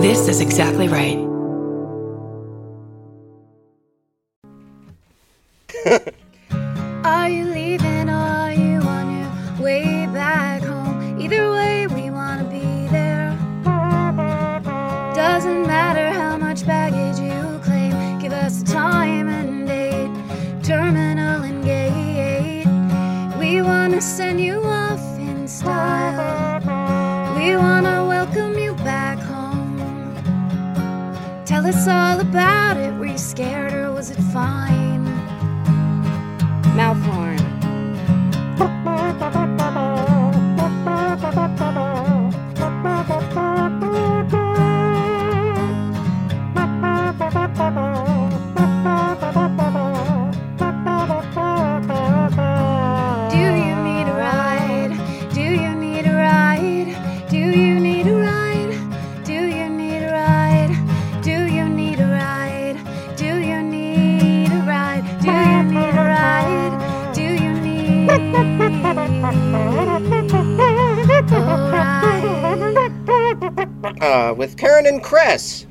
This is exactly right. Are you leaving are you on your way back home? Either way, we wanna be there. Doesn't matter how much baggage you claim, give us a time and date, terminal and gate. We wanna send you off in style. Tell us all about it. Were you scared uh, with Karen and Chris.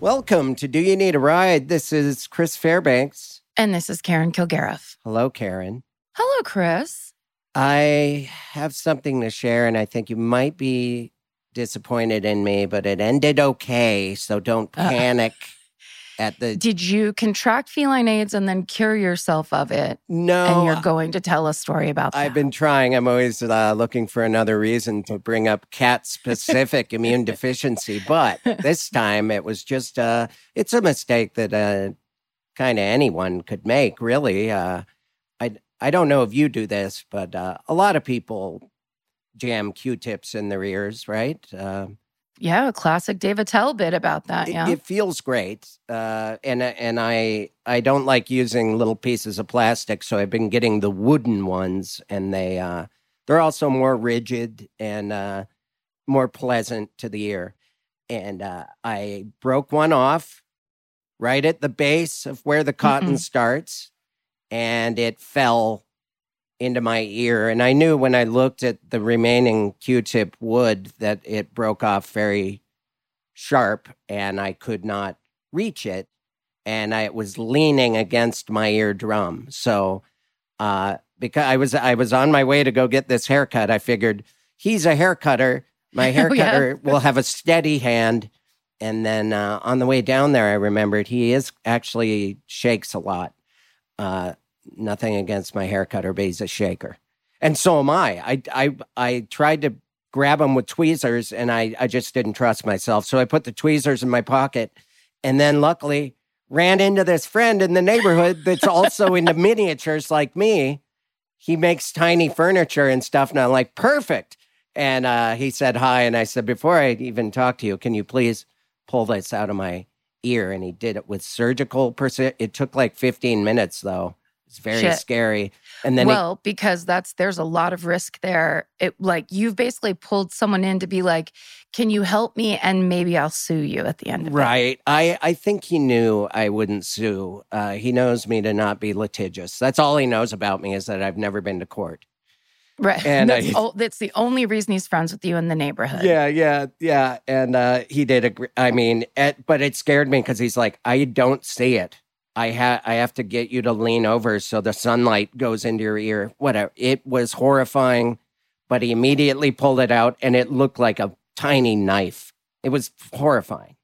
Welcome to Do You Need a Ride? This is Chris Fairbanks. And this is Karen Kilgariff. Hello, Karen. Hello, Chris. I have something to share, and I think you might be disappointed in me, but it ended okay, so don't Uh. panic at the. Did you contract feline AIDS and then cure yourself of it? No, and you're going to tell a story about that. I've been trying. I'm always uh, looking for another reason to bring up cat specific immune deficiency, but this time it was just uh, it's a mistake that uh, kind of anyone could make. Really, uh, I I don't know if you do this, but uh, a lot of people jam Q-tips in their ears, right? Uh, Yeah, a classic Dave Attell bit about that. it, Yeah. it feels great, uh, and and I I don't like using little pieces of plastic, so I've been getting the wooden ones, and they uh, they're also more rigid and uh, more pleasant to the ear. And uh, I broke one off right at the base of where the cotton Mm-mm. starts, and it fell into my ear. And I knew when I looked at the remaining Q-tip wood that it broke off very sharp and I could not reach it. And I was leaning against my eardrum. So uh because I was I was on my way to go get this haircut, I figured he's a haircutter. My Oh, yeah. will have a steady hand. And then uh, on the way down there, I remembered he is actually shakes a lot. Uh, nothing against my haircutter, but he's a shaker, and so am I. I I I tried to grab him with tweezers, and I I just didn't trust myself, so I put the tweezers in my pocket, and then luckily ran into this friend in the neighborhood that's also into miniatures like me. He makes tiny furniture and stuff, and I'm like, perfect. And uh, he said hi, and I said, before I even talk to you, can you please pull this out of my ear? And he did it with surgical precision. It took like 15 minutes, though. It's very Shit. scary. And then he- well, because that's there's a lot of risk there. It like you've basically pulled someone in to be like, "Can you help me?" And maybe I'll sue you at the end of it. Right. I, I think he knew I wouldn't sue. Uh, he knows me to not be litigious. That's all he knows about me is that I've never been to court. Right. And that's, I- that's the only reason he's friends with you in the neighborhood. Yeah, yeah, yeah. And uh, he did agree. I mean, it, but it scared me because he's like, I don't see it. I ha- I have to get you to lean over so the sunlight goes into your ear. Whatever. It was horrifying, but he immediately pulled it out, and it looked like a tiny knife. It was horrifying.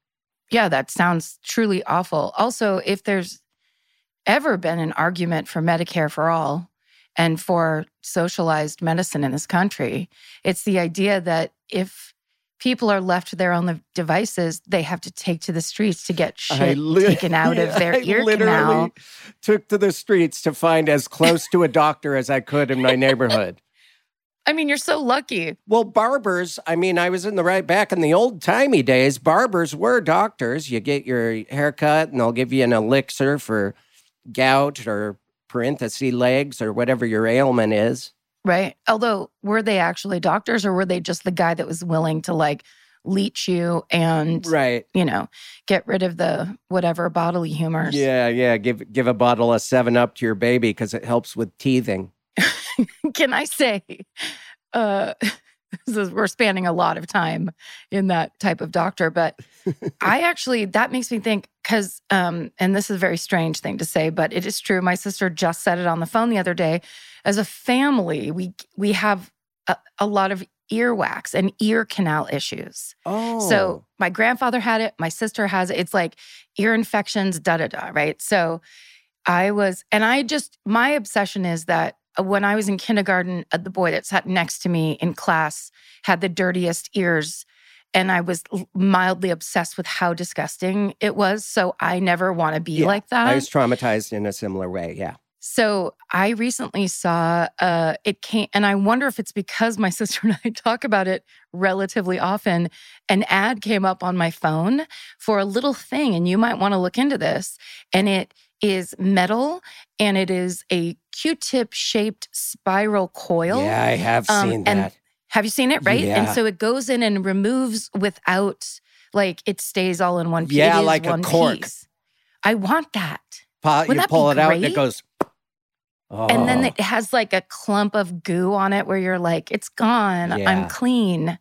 Yeah, that sounds truly awful. Also, if there's ever been an argument for Medicare for all and for socialized medicine in this country, it's the idea that if people are left to their own devices, they have to take to the streets to get shit li- taken out of their I ear literally canal. took to the streets to find as close to a doctor as I could in my neighborhood. I mean, you're so lucky. Well, barbers, I mean, I was in the right back in the old timey days. Barbers were doctors. You get your hair cut and they'll give you an elixir for gout or parenthesis legs or whatever your ailment is. Right. Although, were they actually doctors or were they just the guy that was willing to like leech you and, Right. you know, get rid of the whatever bodily humors? Yeah, yeah. Give give a bottle of seven up to your baby because it helps with teething. Can I say, uh, is, we're spanning a lot of time in that type of doctor. But I actually, that makes me think, because, um, and this is a very strange thing to say, but it is true. My sister just said it on the phone the other day. As a family, we we have a, a lot of earwax and ear canal issues. Oh. So my grandfather had it, my sister has it. It's like ear infections, da da da, right? So I was, and I just, my obsession is that when I was in kindergarten, uh, the boy that sat next to me in class had the dirtiest ears. And I was mildly obsessed with how disgusting it was. So I never want to be Yeah, like that. I was traumatized in a similar way. Yeah. So I recently saw uh it came and I wonder if it's because my sister and I talk about it relatively often. An ad came up on my phone for a little thing, and you might want to look into this. And it is metal and it is a Q-tip shaped spiral coil. Yeah, I have Um, seen that. Have you seen it? Right. yeah. And so it goes in and removes without like it stays all in one piece. Yeah, like a cork. piece. I want that. Pa- you that pull be it out and it goes. Oh. And then it has like a clump of goo on it where you're like, it's gone. Yeah. I'm clean.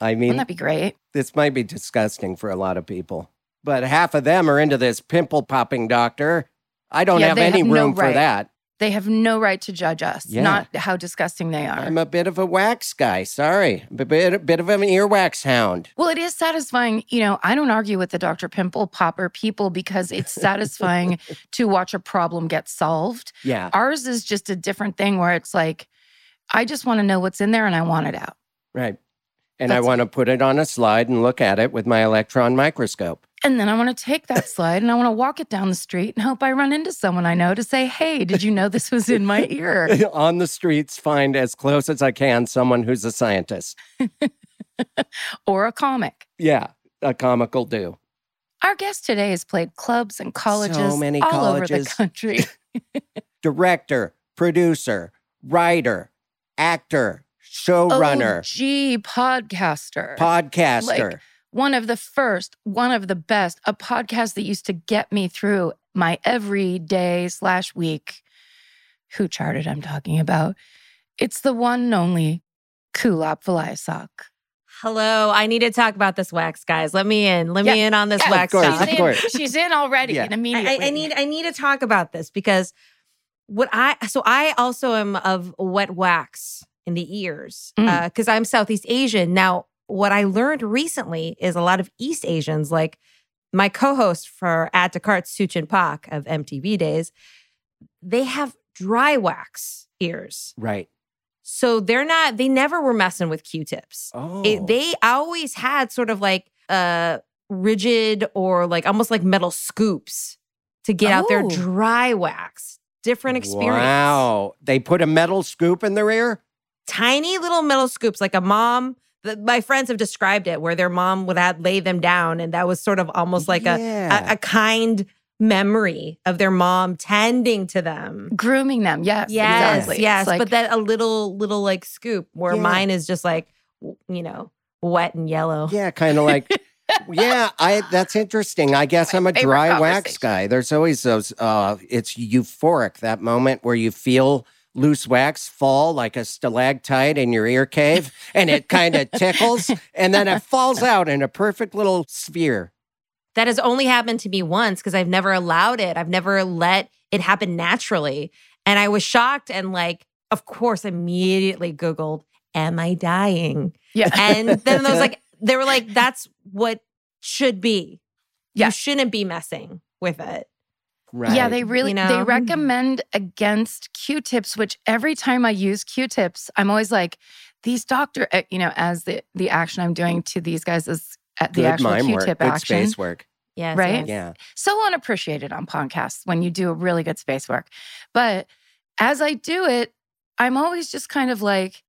I mean, Wouldn't that be great? this might be disgusting for a lot of people, but half of them are into this pimple popping doctor. I don't Yeah, have any have no room for right. that. They have no right to judge us, Yeah. not how disgusting they are. I'm a bit of a wax guy. Sorry, a bit, a bit of an earwax hound. well, it is satisfying. You know, I don't argue with the Dr. Pimple Popper people because it's satisfying to watch a problem get solved. Yeah, Ours is just a different thing where it's like, I just want to know what's in there and I want it out. right. And I That's- want to put it on a slide and look at it with my electron microscope. And then I want to take that slide and I want to walk it down the street and hope I run into someone I know to say, Hey, did you know this was in my ear? on the streets, find as close as I can someone who's a scientist. or a comic. Yeah, a comical do. Our guest today has played clubs and colleges so many all over the country. Director, producer, writer, actor, showrunner, OG podcaster. podcaster. One of the first, one of the best, a podcast that used to get me through my everyday slash week. Who charted I'm talking about? It's the one and only Kulap Vilaysack. Hello, I need to talk about this wax, guys. Let me in. Let me in on this yeah, wax. course, talk. of She's course. in, she's in already Yeah. and I, immediately. I, I need I need to talk about this because what I so I also am of wet wax in the ears Mm. because I'm Southeast Asian. Now, what I learned recently is a lot of East Asians, like my co-host for Add to Cart, Suchin Pak of MTV days, they have dry wax ears. right. So they're not, they never were messing with Q-tips. Oh. It, they always had sort of like uh rigid or like almost like metal scoops to get out their Oh. dry wax. Different experience. Wow. They put a metal scoop in their ear? Tiny little metal scoops, like a mom. The, my friends have described it where their mom would have lay them down, and that was sort of almost like a, Yeah. a a kind memory of their mom tending to them. grooming them. Yes. Yes, exactly. yes, like, but that a little little like scoop where Yeah. mine is just like you know wet and yellow. Yeah, kind of like yeah, I that's interesting. I guess My I'm a dry wax guy. There's always those uh it's euphoric that moment where you feel loose wax fall like a stalactite in your ear cave and it kind of tickles and then it falls out in a perfect little sphere. That has only happened to me once because I've never allowed it. I've never let it happen naturally. And I was shocked and like, of course, immediately Googled, Am I dying? yeah. And then I was like, they were like, that's what should be. Yeah. You shouldn't be messing with it. Right. Yeah, they really You they recommend against Q-tips, which every time I use Q-tips, I'm always like, these doctor, uh, you know, as the the action I'm doing to these guys is at the good actual mime Q-tip good action. space work. Yes. Right? yes. Yeah. So unappreciated on podcasts when you do a really good space work. But as I do it, I'm always just kind of like,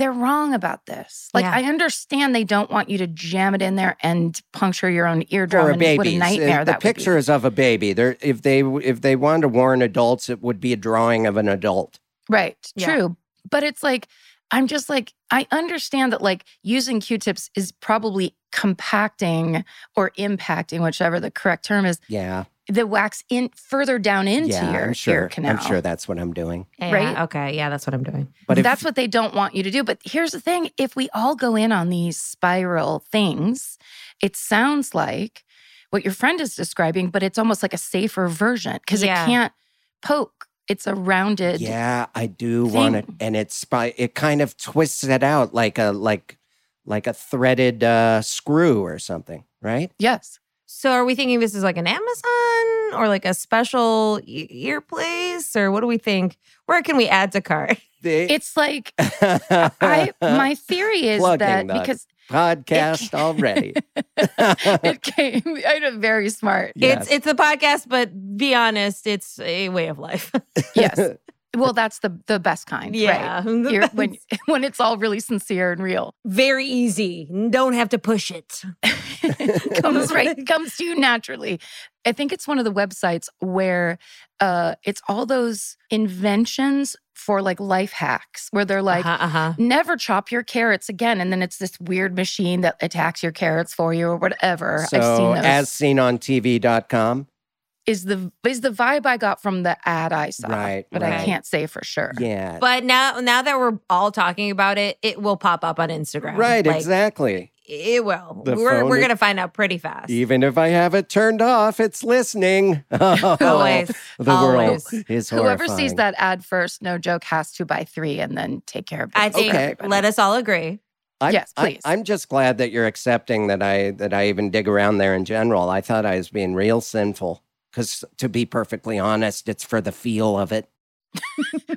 they're wrong about this. Like Yeah. I understand they don't want you to jam it in there and puncture your own eardrum. Or a baby. what a uh, nightmare the be. picture is of a baby. There if they if they wanted to warn adults, it would be a drawing of an adult. Right. Yeah. True. But it's like, I'm just like, I understand that like using Q tips is probably compacting or impacting, whichever the correct term is, Yeah. The wax in further down into yeah, your I'm sure. ear canal. I'm sure that's what I'm doing. Yeah, Right? Okay. Yeah, that's what I'm doing. But if, that's what they don't want you to do. But here's the thing if we all go in on these spiral things, it sounds like what your friend is describing, but it's almost like a safer version because Yeah. it can't poke. It's a rounded. yeah, I do want it, and it's by it kind of twists it out like a like like a threaded uh, screw or something, right? Yes. So are we thinking this is like an Amazon or like a special e- ear place or what do we think? Where can we add to cart? It's like I my theory is Plugging that that. because podcast already. it came I know very smart. Yes. It's it's a podcast, but be honest, it's a way of life. Yes. Well, that's the the best kind. yeah. Right. You're, when when it's all really sincere and real. Very easy. Don't have to push it. comes right comes to you naturally. I think it's one of the websites where uh it's all those inventions for like life hacks where they're like uh-huh, uh-huh. never chop your carrots again and then it's this weird machine that attacks your carrots for you or whatever. I've seen so those. as seen on TV.com. is the is the vibe I got from the ad I saw. Right, But I can't say for sure. Yeah. But now now that we're all talking about it, it will pop up on Instagram. Right, Like, exactly. It will. The we're we're is- gonna find out pretty fast. Even if I have it turned off, it's listening. Always. the Always. world is horrifying. Whoever sees that ad first, no joke, has to buy three and then take care of it. I think Okay. let us all agree. I'm, Yes, I- please. I'm just glad that you're accepting that I that I even dig around there in general. I thought I was being real sinful because, to be perfectly honest, it's for the feel of it.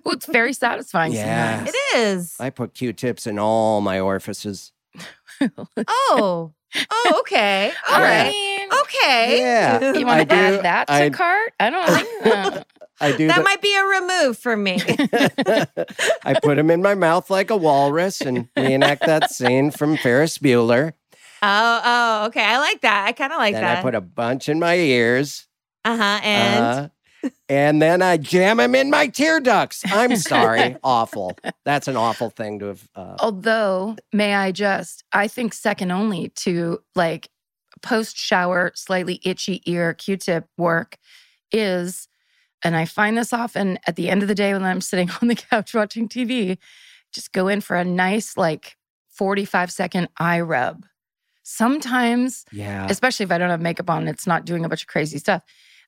Well, it's very satisfying. Yeah. It is. I put Q-tips in all my orifices. Oh. Oh, okay. All Yeah. right. Okay. Yeah. You want to do- add that to I- cart? I don't think. I do. That the- might be a remove for me. I put them in my mouth like a walrus and reenact that scene from Ferris Bueller. oh, oh, okay. I like that. I kind of like then that. I put a bunch in my ears. Uh huh. And Uh, and then I jam them in my tear ducts. I'm sorry. awful. That's an awful thing to have. Uh, Although, may I just, I think second only to like post shower, slightly itchy ear Q tip work is, and I find this often at the end of the day when I'm sitting on the couch watching TV, just go in for a nice, like 45 second eye rub. Sometimes, yeah. especially if I don't have makeup on, it's not doing a bunch of crazy stuff.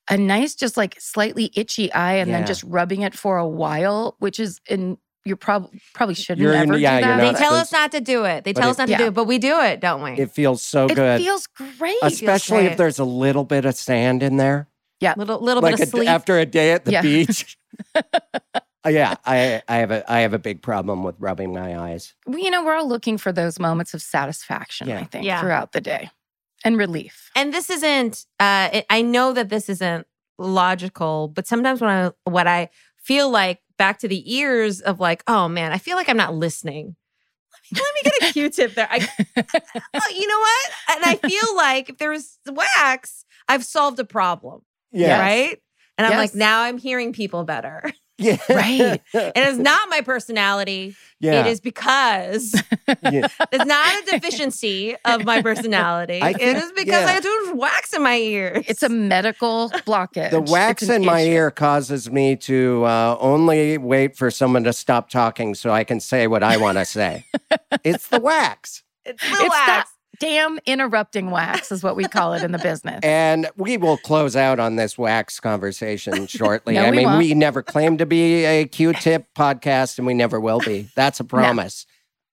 A nice, just like slightly itchy eye, and Yeah. then just rubbing it for a while, which is in you probably probably shouldn't You're- ever yeah, do that. they tell us not to do it. They tell it- us not Yeah. to do it, but we do it, don't we? It feels so It good. It feels great. Especially if there's a little bit of sand in there. Yeah, little little like bit of a- sleep. after a day at the Yeah. beach. Uh, yeah, I, I have a I have a big problem with rubbing my eyes. You know, we're all looking for those moments of satisfaction, Yeah. I think, Yeah. throughout the day and relief. and this isn't uh it, i know that this isn't logical but sometimes when i what i feel like back to the ears of like oh man i feel like i'm not listening. Let me, let me get a q-tip there. I, oh, you know what? And i feel like if there was wax i've solved a problem Yeah, right? And i'm Yes. like now i'm hearing people better yeah, Right. it is not my personality yeah. it is because yeah. it's not a deficiency of my personality I it think- is because yeah. i do wax in my ears It's a medical blockage. The wax It's an in my ear causes me to uh, only wait for someone to stop talking so I can say what I want to say. it's the wax. It's the It's that wax. Damn interrupting wax, is what we call it in the business. And we will close out on this wax conversation shortly. No, I we mean, won't. we never claim to be a Q-tip podcast, and we never will be. That's a promise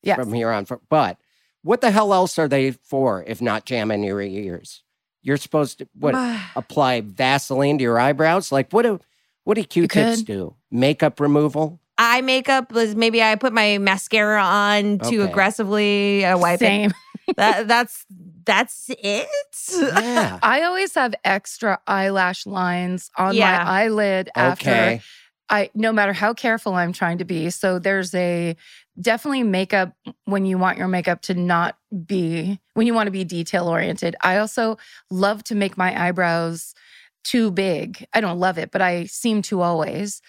Yes. from here on. For- But what the hell else are they for if not jamming your ears? You're supposed to what apply Vaseline to your eyebrows? Like what do what do Q-tips do? Makeup removal? Eye makeup was maybe I put my mascara on too Okay. aggressively. I wipe Same. it. That, that's that's it. Yeah. I always have extra eyelash lines on Yeah. my eyelid after okay. I no matter how careful I'm trying to be. So there's a definitely makeup when you want your makeup to not be when you want to be detail oriented. I also love to make my eyebrows too big. I don't love it, but I seem to always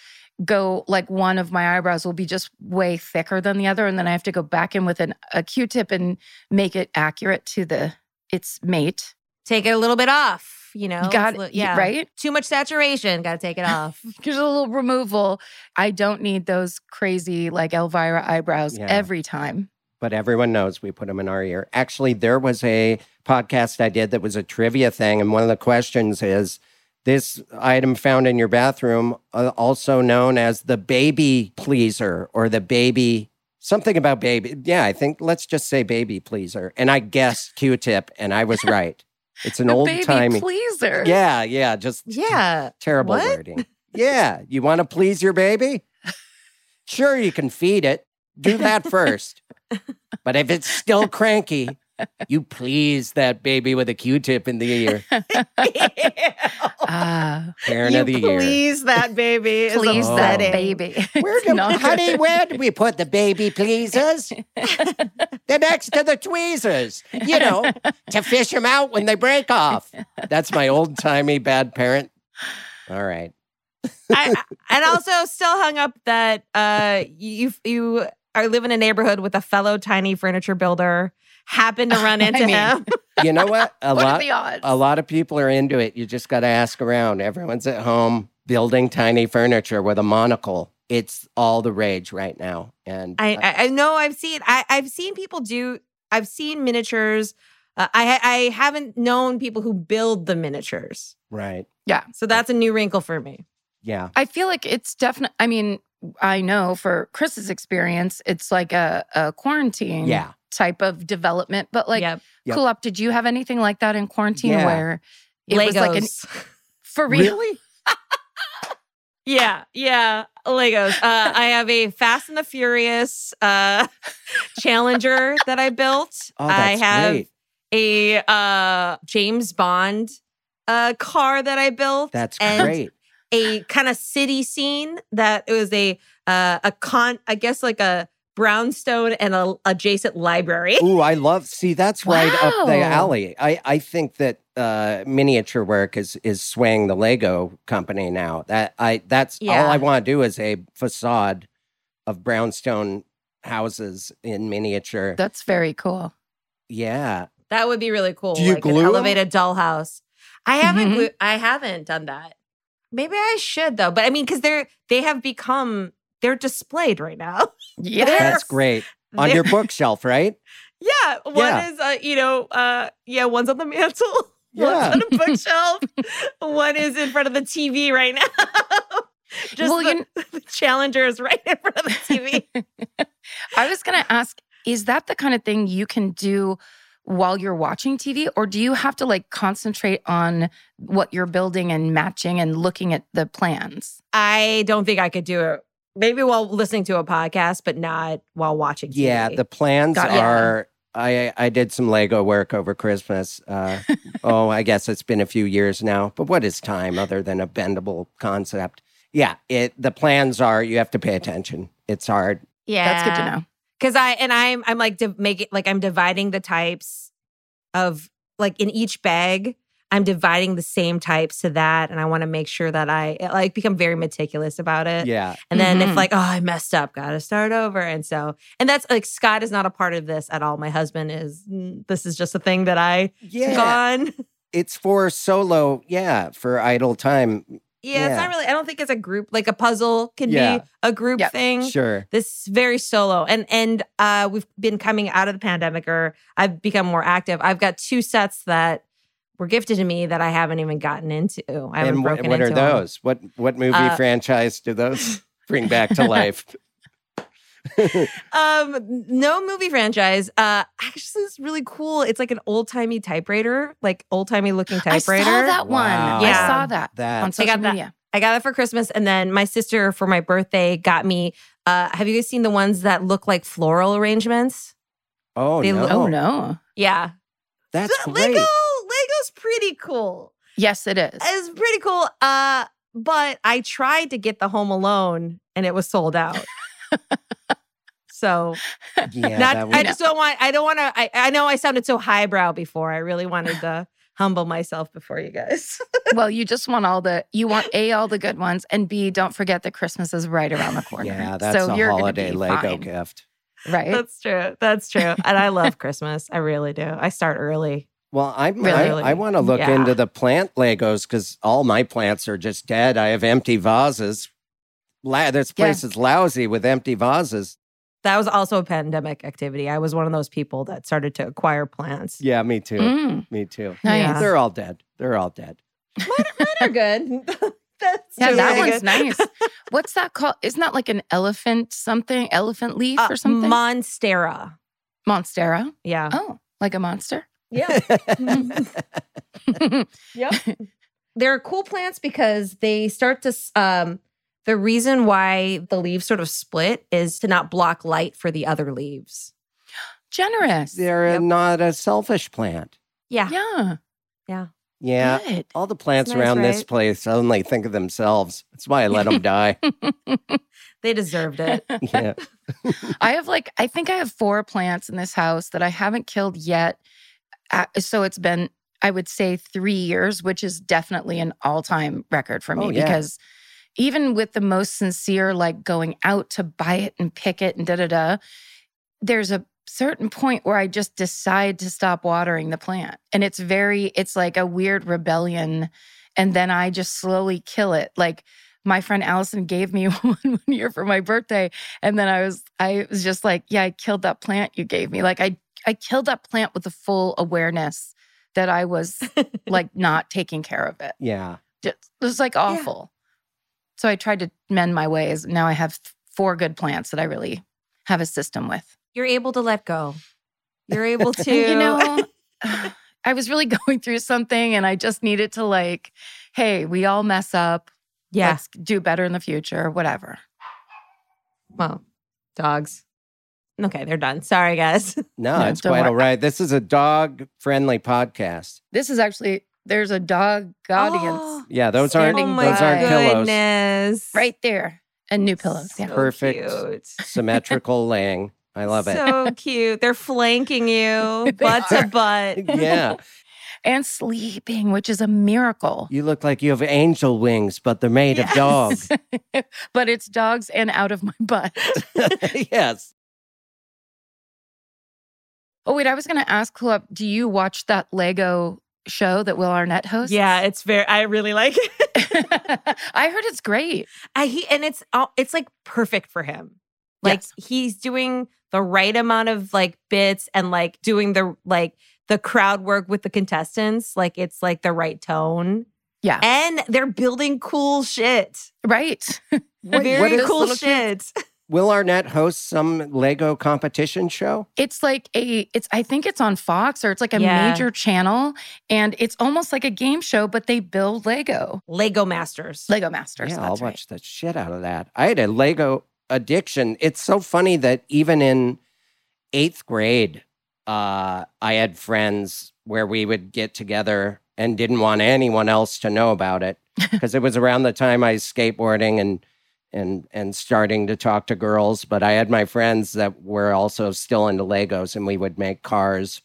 go like one of my eyebrows will be just way thicker than the other and then I have to go back in with an, a Q-tip and make it accurate to the its mate. Take it a little bit off. You know, You got it, yeah, right? Too much saturation. Got to take it off. There's a little removal. I don't need those crazy like Elvira eyebrows Yeah. every time. but everyone knows we put them in our ear. Actually, there was a podcast I did that was a trivia thing, and one of the questions is this item found in your bathroom, uh, also known as the baby pleaser or the baby something about baby. Yeah, I think let's just say baby pleaser. And I guessed Q-tip, and I was right. It's an old baby timey. pleaser. Yeah, yeah, just yeah. terrible What? wording. Yeah, you want to please your baby? Sure, you can feed it. Do that first. But if it's still cranky, you please that baby with a Q-tip in the ear. Ah, Parent of the year. please that baby. is please that baby. Where do, not honey, good. where do we put the baby pleasers? They're next to the tweezers, you know, to fish them out when they break off. That's my old timey bad parent. All right. I, and also still hung up that uh you you are live in a neighborhood with a fellow tiny furniture builder. Happen to run I into mean, him. You know what? A what lot. are the odds? A lot of people are into it. You just got to ask around. Everyone's at home building tiny furniture with a monocle. It's all the rage right now. And I, I I know I've seen I I've seen people do I've seen miniatures. Uh, I I haven't known people who build the miniatures. right. Yeah. So that's a new wrinkle for me. Yeah. I feel like it's definitely, I mean, I know for Chris's experience, it's like a, a quarantine Yeah. Type of development. But like, yep. Yep. Kulap, did you have anything like that in quarantine Yeah. where it Legos. was like an, for real? Really? Yeah, yeah, Legos. Uh, I have a Fast and the Furious uh, Challenger that I built. Oh, I have great. a uh, James Bond uh, car that I built. That's and great. A kind of city scene that it was a uh, a con. I guess like a brownstone and a adjacent library. Ooh, I love. See, that's right up the alley. I, I think that uh, miniature work is is swaying the Lego company now. That I that's Yeah. all I want to do is a facade of brownstone houses in miniature. That's very cool. yeah, That would be really cool. Do you like an glue 'em? elevated dollhouse. I haven't. Mhm. glu- I haven't done that. Maybe I should though. But I mean, because they're they have become they're displayed right now. Yeah. that's great on They're- your bookshelf, right? Yeah, one Yeah. is uh, you know, uh, yeah, one's on the mantle, Yeah. one's on a bookshelf, one is in front of the TV right now. Just Well, the, you the challenger is right in front of the TV. I was going to ask, is that the kind of thing you can do while you're watching TV? Or do you have to like concentrate on what you're building and matching and looking at the plans? I don't think I could do it. Maybe while listening to a podcast, but not while watching. TV. Yeah, the plans Got it. are. I I did some Lego work over Christmas. Uh, oh, I guess it's been a few years now. But what is time other than a bendable concept? Yeah, it. The plans are you have to pay attention. It's hard. yeah, That's good to know. because I and I'm I'm like div- make it like I'm dividing the types of like in each bag. I'm dividing the same types to that, and I want to make sure that I like become very meticulous about it. Yeah, And then if Mhm. like, oh, I messed up, gotta start over. And so, and that's like Scott is not a part of this at all. My husband is. This is just a thing that I yeah. gone. It's for solo. Yeah, for idle time. Yeah, it's not really. I don't think it's a group. Like a puzzle can Yeah. be a group Yep. thing. Sure. This is very solo, and and uh, we've been coming out of the pandemic, or I've become more active. I've got two sets that were gifted to me that I haven't even gotten into. I haven't And what, broken what are into 'em. those? What what movie Uh, franchise do those bring back to life? Um, no movie franchise. Uh, actually, it's really cool. It's like an old timey typewriter, like old timey looking typewriter. I saw that one. Wow. I saw that That on social got that. I got it for Christmas, and then my sister for my birthday got me. Uh, have you guys seen the ones that look like floral arrangements? oh They no, look- Oh, no. Yeah, that's The great. Lego. Lego's pretty cool. Yes, it is. It's pretty cool. Uh, but I tried to get the Home Alone, and it was sold out. so Yeah, not. that would- I just don't want. I don't want to. I, I know I sounded so highbrow before. I really wanted to humble myself before you guys. well, you just want all the, you want A, all the good ones, and B, don't forget that Christmas is right around the corner. yeah, that's so a you're holiday Lego fine, gift. Right? That's true. That's true. And I love Christmas. I really do. I start early. Well, I'm, Really? I, I want to look Yeah. into the plant Legos because all my plants are just dead. I have empty vases. La- this Yeah. place is lousy with empty vases. That was also a pandemic activity. I was one of those people that started to acquire plants. Yeah, me too. Mm, Me too. nice. Yeah. They're all dead. They're all dead. They're good. That's Yeah, that really one's good. nice. What's that called? Isn't that like an elephant something? Elephant leaf Uh, or something? Monstera. Monstera. Yeah. Oh, like a monster? Yeah. Yep. They're cool plants because they start to um the reason why the leaves sort of split is to not block light for the other leaves. Generous. They're Yep. not a selfish plant. Yeah. Yeah. Yeah. Good. All the plants nice, around this place only think of themselves. That's why I let them die. They deserved it. Yeah. I have like, I think I have four plants in this house that I haven't killed yet. So it's been, I would say, three years, which is definitely an all time record for oh, me Oh, yeah. because even with the most sincere, like going out to buy it and pick it and da da da, there's a certain point where I just decide to stop watering the plant. And it's very, it's like a weird rebellion. And then I just slowly kill it. Like, my friend Allison gave me one one year for my birthday, and then I was I was just like, yeah, I killed that plant you gave me. Like I I killed that plant with the full awareness that I was like not taking care of it. Yeah. Just, it was like awful. So I tried to mend my ways. Now I have four good plants that I really have a system with. You're able to let go. You're able to you know, I was really going through something and I just needed to like, hey, we all mess up. Yeah. Let's do better in the future, whatever. Well, dogs. Okay, they're done. Sorry, guys. No, No, it's quite worry. all right. This is a dog friendly podcast. This is actually there's a dog audience Oh, Yeah, those aren't oh my those aren't by. pillows. right there and new pillows. Yeah. Perfect. cute. Symmetrical laying. I love it. So cute. They're flanking you, butt are. to butt. yeah. And sleeping, which is a miracle. You look like you have angel wings, but they're made of dogs. but it's dogs and out of my butt. yes. Oh wait, I was gonna ask Kulap, do you watch that Lego show that Will Arnett hosts? Yeah, it's very. I really like it. I heard it's great. I, he and it's all- it's like perfect for him. Like Yes. he's doing the right amount of like bits and like doing the like the crowd work with the contestants. Like it's like the right tone. Yeah. And they're building cool shit. Right. What- Very what cool shit. Will Arnett host some Lego competition show? It's like a it's I think it's on Fox or it's like a Yeah. major channel and it's almost like a game show, but they build Lego. Lego Masters. Lego Masters. yeah, I'll that's right. watch the shit out of that. I had a Lego addiction. It's so funny that even in eighth grade, uh, I had friends where we would get together and didn't want anyone else to know about it because it was around the time I was skateboarding and and and starting to talk to girls. But I had my friends that were also still into Legos, and we would make cars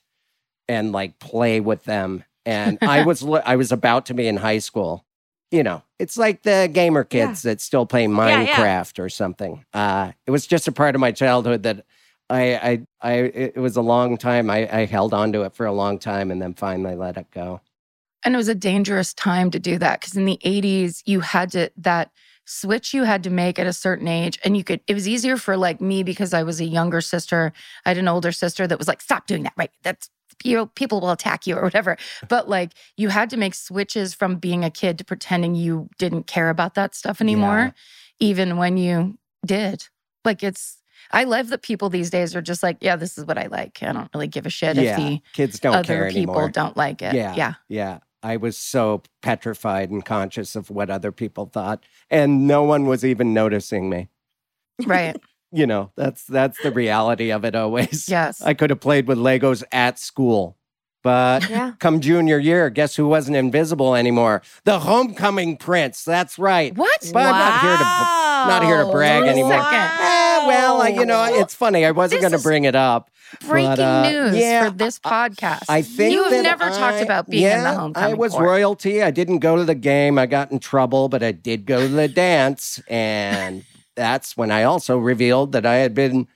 and like play with them. And I was I was about to be in high school. You know, it's like the gamer kids that still play Yeah, yeah. Minecraft or something. Uh, it was just a part of my childhood that I I I it it was a long time. I, I held on to it for a long time and then finally let it go. And it was a dangerous time to do that because in the 80s, you had to, that switch you had to make at a certain age. And you could, it was easier for like me because I was a younger sister. I had an older sister that was like, stop doing that, right? That's, you know, people will attack you or whatever. But like you had to make switches from being a kid to pretending you didn't care about that stuff anymore, even when you did. Like it's, I love that people these days are just like, yeah, this is what I like. I don't really give a shit yeah, if the kids don't care other people anymore. don't like it. Yeah. Yeah. Yeah. I was so petrified and conscious of what other people thought, and no one was even noticing me. Right. You know, that's that's the reality of it always. yes. I could have played with Legos at school, but Yeah. come junior year, guess who wasn't invisible anymore? The homecoming prince. That's right. What? But I'm not here to not here to brag a anymore. second. Well, I- you know, it's funny. I wasn't going to bring it up. Breaking But, uh, news yeah, for this podcast. I think you have that never talked about being in the yeah, homecoming I was court. royalty. I didn't go to the game. I got in trouble, but I did go to the dance, and that's when I also revealed that I had been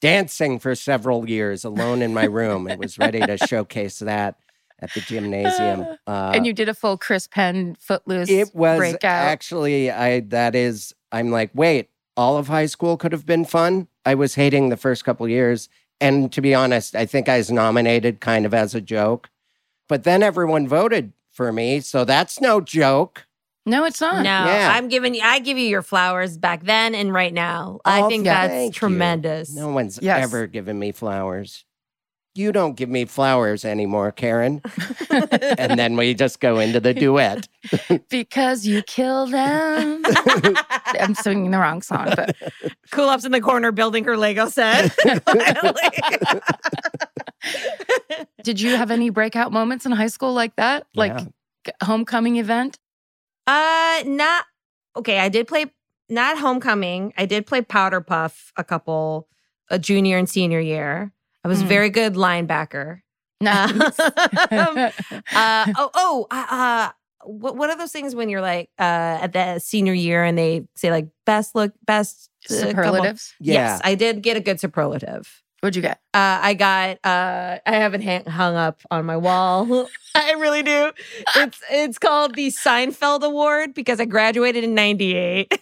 dancing for several years alone in my room. It was ready to showcase that, at the gymnasium. Uh, and you did a full Chris Penn footloose it was breakout. actually I that is I'm like, wait, all of high school could have been fun. I was hating the first couple years. And to be honest, I think I was nominated kind of as a joke. But then everyone voted for me. So that's no joke. no, it's No, not. Yeah. I'm giving you. I give you your flowers back then and right now. I Oh, think thank that's you. tremendous. No one's Yes. ever given me flowers. You don't give me flowers anymore, Karen. and then we just go into the duet. Because you kill them. I'm singing the wrong song, but Kulap's in the corner building her Lego set. Did you have any breakout moments in high school like that? Like Yeah. homecoming event? uh, not okay. I did play not homecoming. I did play powder puff a couple, a junior and senior year. I was Mm. very good linebacker. Nice. Um, uh, oh, oh, uh, uh, what, what are those things when you're like uh, at the senior year and they say like best look, best uh, Superlatives. Yeah. Yes, I did get a good superlative. What'd you get? Uh, I got. Uh, I have it hang- hung up on my wall. I really do. It's it's called the Seinfeld Award because I graduated in '98.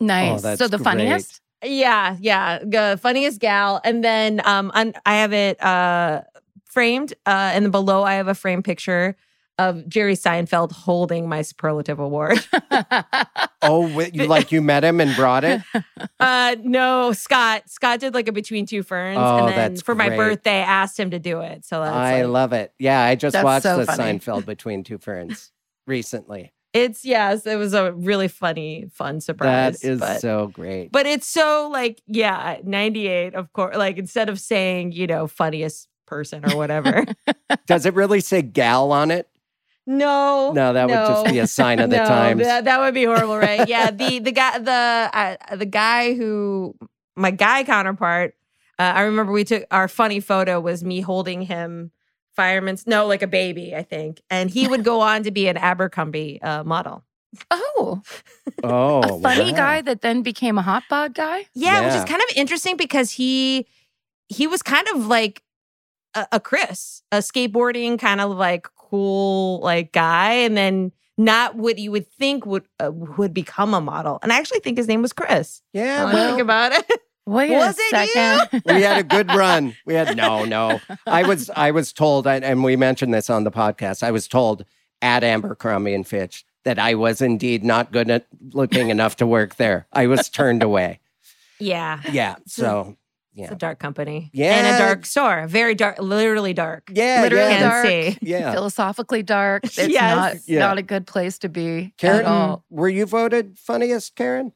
Nice. that's so the great. funniest? Yeah, yeah, the funniest gal. And then um, un- I have it uh framed. Uh, and then below I have a framed picture of Jerry Seinfeld holding my superlative award. Oh, wait, you like you met him and brought it? uh, no, Scott. Scott did like a between two ferns, Oh, and then that's for my birthday, I asked him to do it. So that's I like- love it. Yeah, I just watched so the funny. Seinfeld Between Two Ferns recently. It's yes, it was a really funny, fun surprise. That is but, so great. but it's so like, yeah, 98, of course. Like instead of saying, you know, funniest person or whatever. Does it really say gal on it? no. No, that would just be a sign of the no, times. That, that would be horrible, right? Yeah. The the guy the uh, the guy who my guy counterpart, uh, I remember we took our funny photo was me holding him fireman's no, like a baby, I think. And he would go on to be an Abercrombie uh, model. Oh, Oh, a funny wow. guy that then became a hot bod guy? Yeah, which is kind of interesting because he he was kind of like a, a Chris, a skateboarding kind of like cool like guy, and then not what you would think would uh, would become a model. And I actually think his name was Chris. Yeah, Now that I think about it. Wait Was a it second. we had a good run. We had no, no. I was, I was told, and- and we mentioned this on the podcast. I was told at Abercrombie and Fitch that I was indeed not good at looking enough to work there. I was turned away. yeah, Yeah. So, it's a dark company. Yeah. And a dark store, very dark, literally dark. yeah, Literally yeah, dark. see. yeah. Philosophically dark. It's Yes. not Yeah. not a good place to be Karen, at all. were you voted funniest, Karen?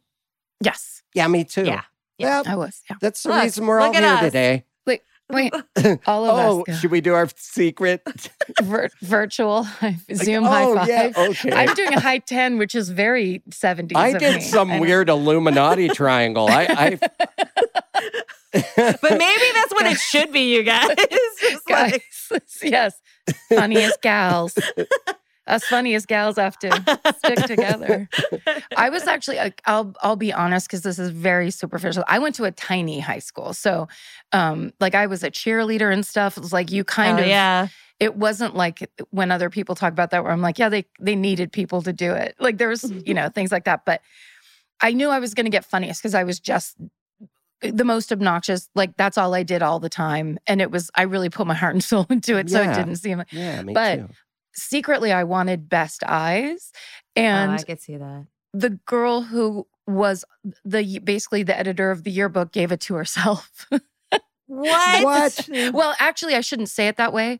Yes, Yeah, me too. Yeah. Yeah, I was. Yeah. that's the Look, reason we're all here us. today. Wait, wait, all of oh, us. go. should we do our secret? Vir- virtual Zoom oh, high five. yeah, okay. I'm doing a high 10, which is very 70s. I of did me. some I weird Illuminati triangle. I, I But maybe that's what it should be, you guys. It's like- Guys, yes, funniest gals. Us funniest gals have to stick together. I was actually, I'll, I'll be honest because this is very superficial. I went to a tiny high school, so um, like I was a cheerleader and stuff. It was like you kind Oh, of, yeah. it wasn't like when other people talk about that where I'm like, yeah, they they needed people to do it. Like there was, you know, things like that. But I knew I was going to get funniest because I was just the most obnoxious. Like that's all I did all the time, and it was I really put my heart and soul into it, so it didn't seem. yeah, me But- too. Secretly, I wanted best eyes, Oh, and I could see that. the girl who was the basically the editor of the yearbook gave it to herself. What? What? well, actually, I shouldn't say it that way.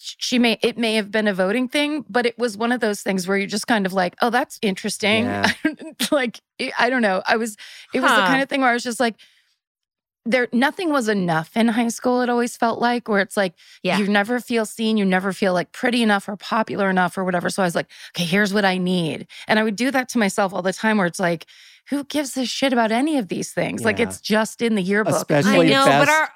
She may it may have been a voting thing, but it was one of those things where you're just kind of like, oh, that's interesting. Yeah. like I I don't know. I was it was the kind of thing where I was just like, there nothing was enough in high school. It always felt like where it's like Yeah. you never feel seen, you never feel like pretty enough or popular enough or whatever. So I was like, okay, here's what I need, and I would do that to myself all the time, where it's like. Who gives a shit about any of these things? Like it's just in the yearbook. Especially I know, best- but our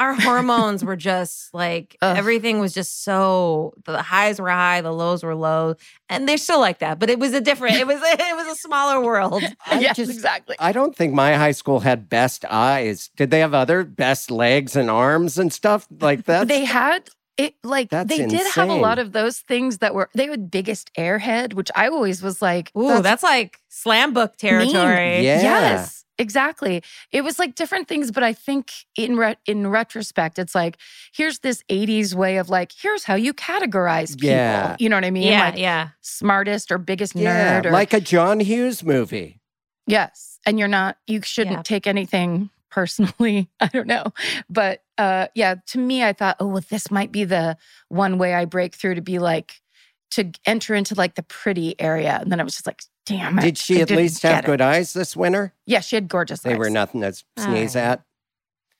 our hormones were just like Ugh. everything was just so the highs were high, the lows were low, and they're still like that. But it was a different. It was it was a smaller world. Yes, just- exactly. I don't think my high school had best eyes. Did they have other best legs and arms and stuff like that? they had it like That's they did have a lot of those things that were they had biggest airhead, which I always was like, Ooh, that's, like slam book territory. Yeah. Yes, exactly. It was like different things, but I think in re- in retrospect, it's like here's this '80s way of like here's how you categorize people. Yeah. You know what I mean? Yeah, like yeah. smartest or biggest Yeah, nerd or like a John Hughes movie. yes, and you're not. You shouldn't Yeah. take anything personally. I don't know, but uh, yeah, to me, I thought, oh, well, this might be the one way I break through to be like to enter into like the pretty area, and then I was just like, damn it. Did she I at least have get it. good eyes this winter? Yeah, she had gorgeous They eyes. They were nothing to sneeze All right. at.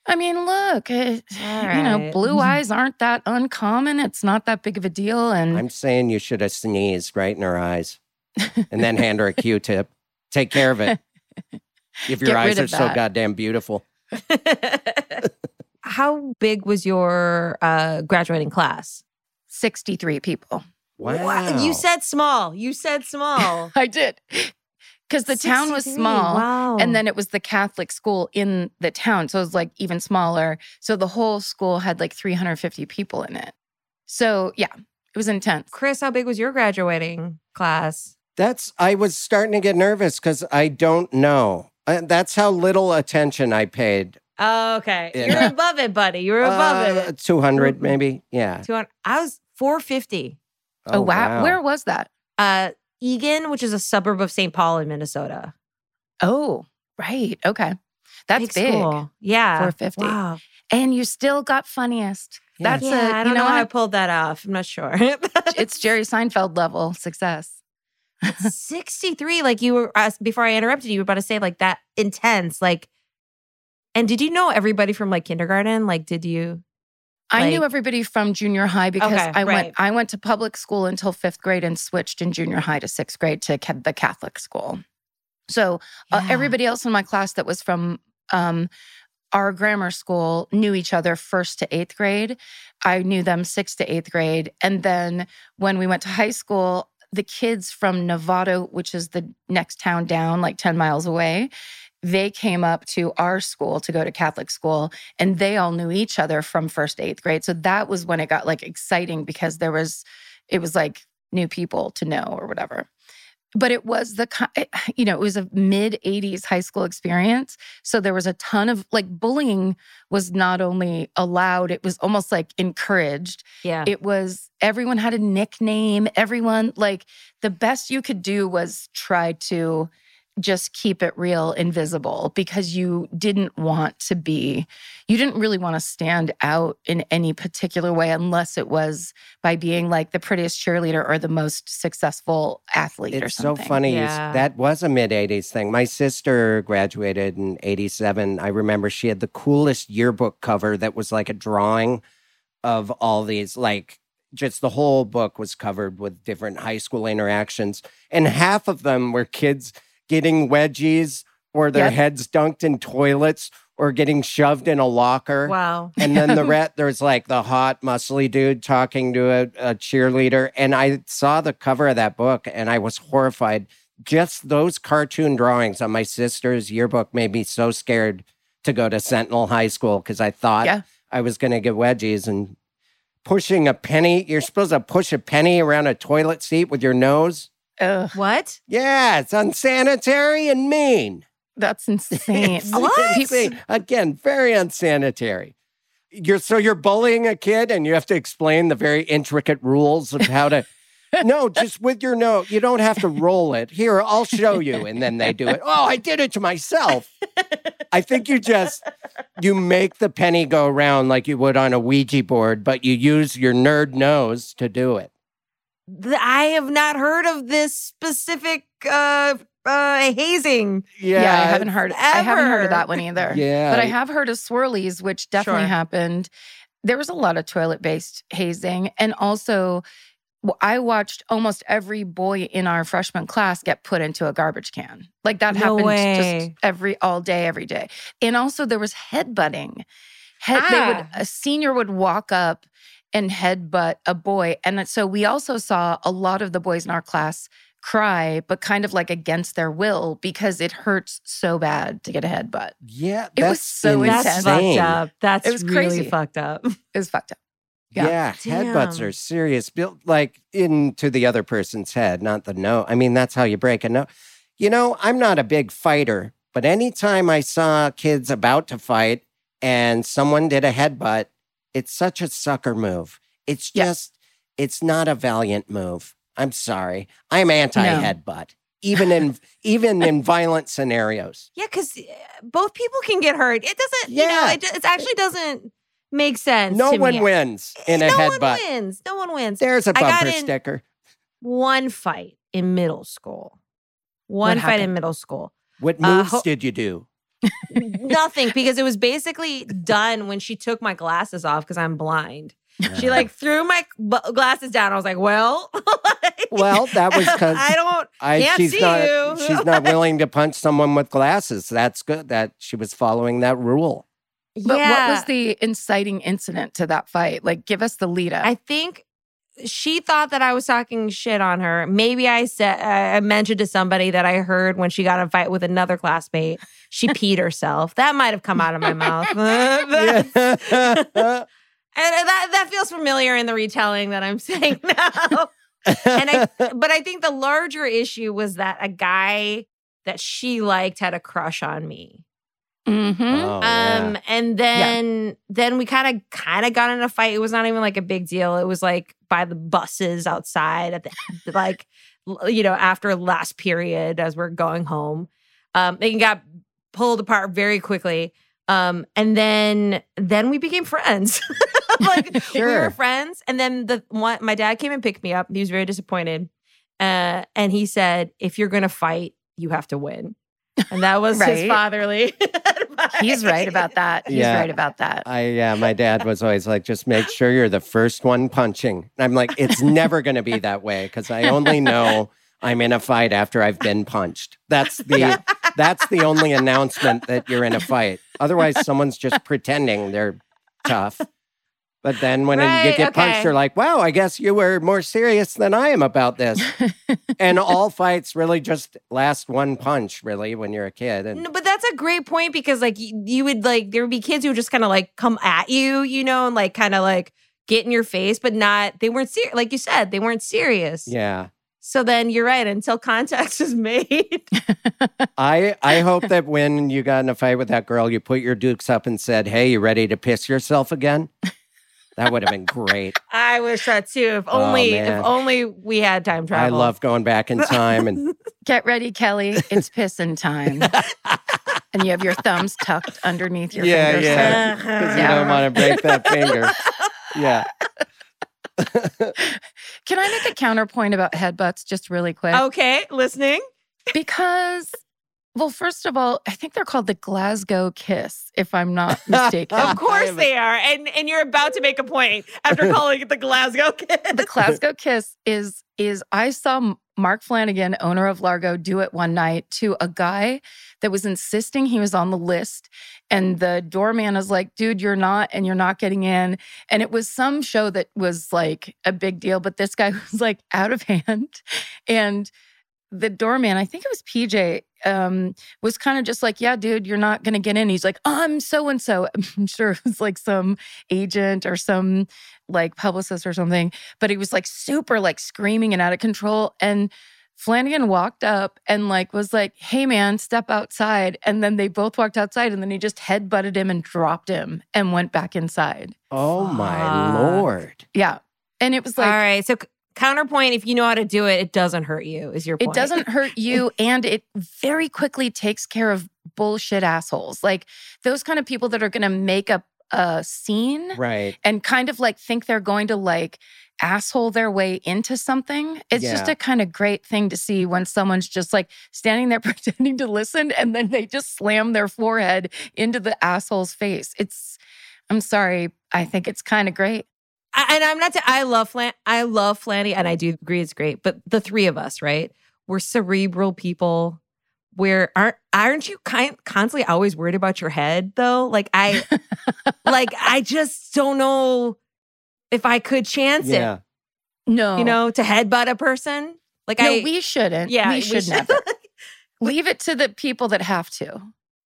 I mean, look, it, All you know, blue eyes aren't that uncommon. It's not that big of a deal. And I'm saying you should have sneezed right in her eyes and then hand her a Q-tip. Take care of it. If your Get eyes are of so goddamn beautiful. How big was your uh, graduating class? 63 people. Wow. You said small. You said small. I did. Because the town was 63. small. Wow. And then it was the Catholic school in the town. So it was like even smaller. So the whole school had like 350 people in it. So yeah, it was intense. Chris, how big was your graduating class? That's I was starting to get nervous because I don't know. Uh, that's how little attention I paid. Oh, okay. You're above it, buddy. You're above Uh, it. 200 maybe. Yeah. 200. I was 450. Oh, wow. Where was that? Uh, Eagan, which is a suburb of St. Paul in Minnesota. Oh, right. Okay. That's big. school. Yeah. 450. Wow. And you still got funniest. That's yeah, a, I don't know, know how I pulled that off. I'm not sure. It's Jerry Seinfeld level success. 63. Like you were, uh, before I interrupted you, you were about to say like that intense. Like, and did you know everybody from like kindergarten? Like, did you? I knew everybody from junior high because Okay, I right. went I went to public school until 5th grade and switched in junior high to 6th grade to the Catholic school. So uh, everybody else in my class that was from um, our grammar school knew each other first to 8th grade. I knew them 6th to 8th grade and then when we went to high school the kids from Novato, which is the next town down like 10 miles away, they came up to our school to go to Catholic school and they all knew each other from first to eighth grade. So that was when it got like exciting because there was, it was like new people to know or whatever. But it was the, you know, it was a mid 80s high school experience. So there was a ton of like bullying was not only allowed, it was almost like encouraged. Yeah. It was, everyone had a nickname. Everyone, like, the best you could do was try to just keep it real invisible because you didn't want to be you didn't really want to stand out in any particular way unless it was by being like the prettiest cheerleader or the most successful athlete or It's so funny. Yeah. that was a mid 80s thing. My sister graduated in 87. I remember she had the coolest yearbook cover that was like a drawing of all these, like, just the whole book was covered with different high school interactions. And half of them were kids getting wedgies or their Yep. heads dunked in toilets or getting shoved in a locker. wow. And then the ret there's like the hot, muscly dude talking to a, a cheerleader. And I saw the cover of that book and I was horrified. Just those cartoon drawings on my sister's yearbook made me so scared to go to Sentinel High School because I thought Yeah. I was going to get wedgies and pushing a penny. You're supposed to push a penny around a toilet seat with your nose. Ugh, What? Yeah, it's unsanitary and mean. that's insane. What? insane. Again, very unsanitary. You're so you're bullying a kid and you have to explain the very intricate rules of how to No, just with your note. You don't have to roll it. Here, I'll show you. And then they do it. Oh, I did it to myself. I think you just you make the penny go around like you would on a Ouija board, but you use your nerd nose to do it. Th- I have not heard of this specific uh, uh, hazing. Yeah. yeah, I haven't heard I haven't heard of that one either. Yeah. But I have heard of swirlies, which definitely Sure. happened. There was a lot of toilet based hazing. And also, I watched almost every boy in our freshman class get put into a garbage can. Like that No happened way. just every, all day, every day. And also, there was headbutting. Head, they would, Ah. a senior would walk up and headbutt a boy. And so we also saw a lot of the boys in our class cry, but kind of like against their will because it hurts so bad to get a headbutt. Yeah. It was that's so That's intense. fucked up. That's It was really crazy. fucked up. It was fucked up. Yeah. Yeah, headbutts are serious. Built like into the other person's head, not the no. I mean, that's how you break a no. You know, I'm not a big fighter, but anytime I saw kids about to fight and someone did a headbutt, it's such a sucker move. It's Yeah. just, it's not a valiant move. I'm sorry. I'm anti headbutt, even in even in violent scenarios. Yeah, because both people can get hurt. It doesn't, you know, Yeah. it, it actually doesn't make sense. No one me. wins in a headbutt. no one wins. No one wins. There's a bumper sticker. One fight in middle school. One fight in middle school. What Uh, moves ho- did you do? Nothing because it was basically done when she took my glasses off because I'm blind. She like threw my b- glasses down. I was like, well, Well, that was because I don't. I, Can't she's see not you. she's not willing to punch someone with glasses. That's good. That she was following that rule. But yeah, what was the inciting incident to that fight? Like, give us the lead up. I think she thought that I was talking shit on her. Maybe I said uh, I mentioned to somebody that I heard when she got in a fight with another classmate. She peed herself. That might have come out of my mouth. And that that feels familiar in the retelling that I'm saying now. and I but I think the larger issue was that a guy that she liked had a crush on me. Mm-hmm. Oh, yeah. Um and then then we kind of kind of got in a fight. It was not even like a big deal. It was like by the buses outside at the like you know after last period as we're going home. Um they got pulled apart very quickly. Um and then then we became friends. like we Sure. were friends and then the one my dad came and picked me up. He was very disappointed. Uh and he said if you're going to fight, you have to win. And that was his fatherly. He's right about that. He's Yeah. right about that. I yeah, my dad was always like, just make sure you're the first one punching. And I'm like, it's never going to be that way because I only know I'm in a fight after I've been punched. That's the Yeah. that's the only announcement that you're in a fight. Otherwise, someone's just pretending they're tough. But then when you Right, get punched, you're like, wow, I guess you were more serious than I am about this. and all fights really just last one punch, really, when you're a kid. And No, but that's a great point because like you, you would like there would be kids who would just kind of like come at you, you know, and like kind of like get in your face, but not they weren't serious. Like you said, they weren't serious. yeah. So then you're right. Until contact is made, I I hope that when you got in a fight with that girl, you put your dukes up and said, "Hey, you ready to piss yourself again?" That would have been great. I wish that too. If Oh, only, man. if only we had time travel. I love going back in time and Get ready, Kelly. It's pissing time. and you have your thumbs tucked underneath your Yeah, fingers. yeah. because you don't want to break that finger. Yeah. Can I make a counterpoint about headbutts just really quick? okay, listening. Because, well, first of all, I think they're called the Glasgow Kiss, if I'm not mistaken. Of course they are, and and you're about to make a point after calling it the Glasgow Kiss. the Glasgow Kiss is is I saw Mark Flanagan, owner of Largo, do it one night to a guy that was insisting he was on the list, and the doorman is like, "Dude, you're not, and you're not getting in." And it was some show that was like a big deal, but this guy was like out of hand, and the doorman, I think it was PJ, um, was kind of just like, "Yeah, dude, you're not gonna get in." He's like, "I'm so and so." I'm sure it was like some agent or some like publicist or something, but he was like super like screaming and out of control. And Flanagan walked up and like was like, "Hey, man, step outside." And then they both walked outside, and then he just head butted him and dropped him and went back inside. Oh my Fuck. lord. Yeah, and it was like. All right, so c- counterpoint: if you know how to do it, it doesn't hurt you. Is your point? It doesn't hurt you, and it very quickly takes care of bullshit assholes. Like those kind of people that are going to make up a scene Right. and kind of like think they're going to like asshole their way into something. It's just a kind of great thing to see when someone's just like standing there pretending to listen and then they just slam their forehead into the asshole's face. It's, I'm sorry, I think it's kind of great. I, and I'm not. T- I love Flan. I love Flanny, and I do agree it's great. But the three of us, right? We're cerebral people. Where aren't aren't you kind constantly always worried about your head though? Like I, like I just don't know if I could chance Yeah. it. No, You know, to headbutt a person. Like no, I, we shouldn't. yeah, we should should- never. Leave it to the people that have to.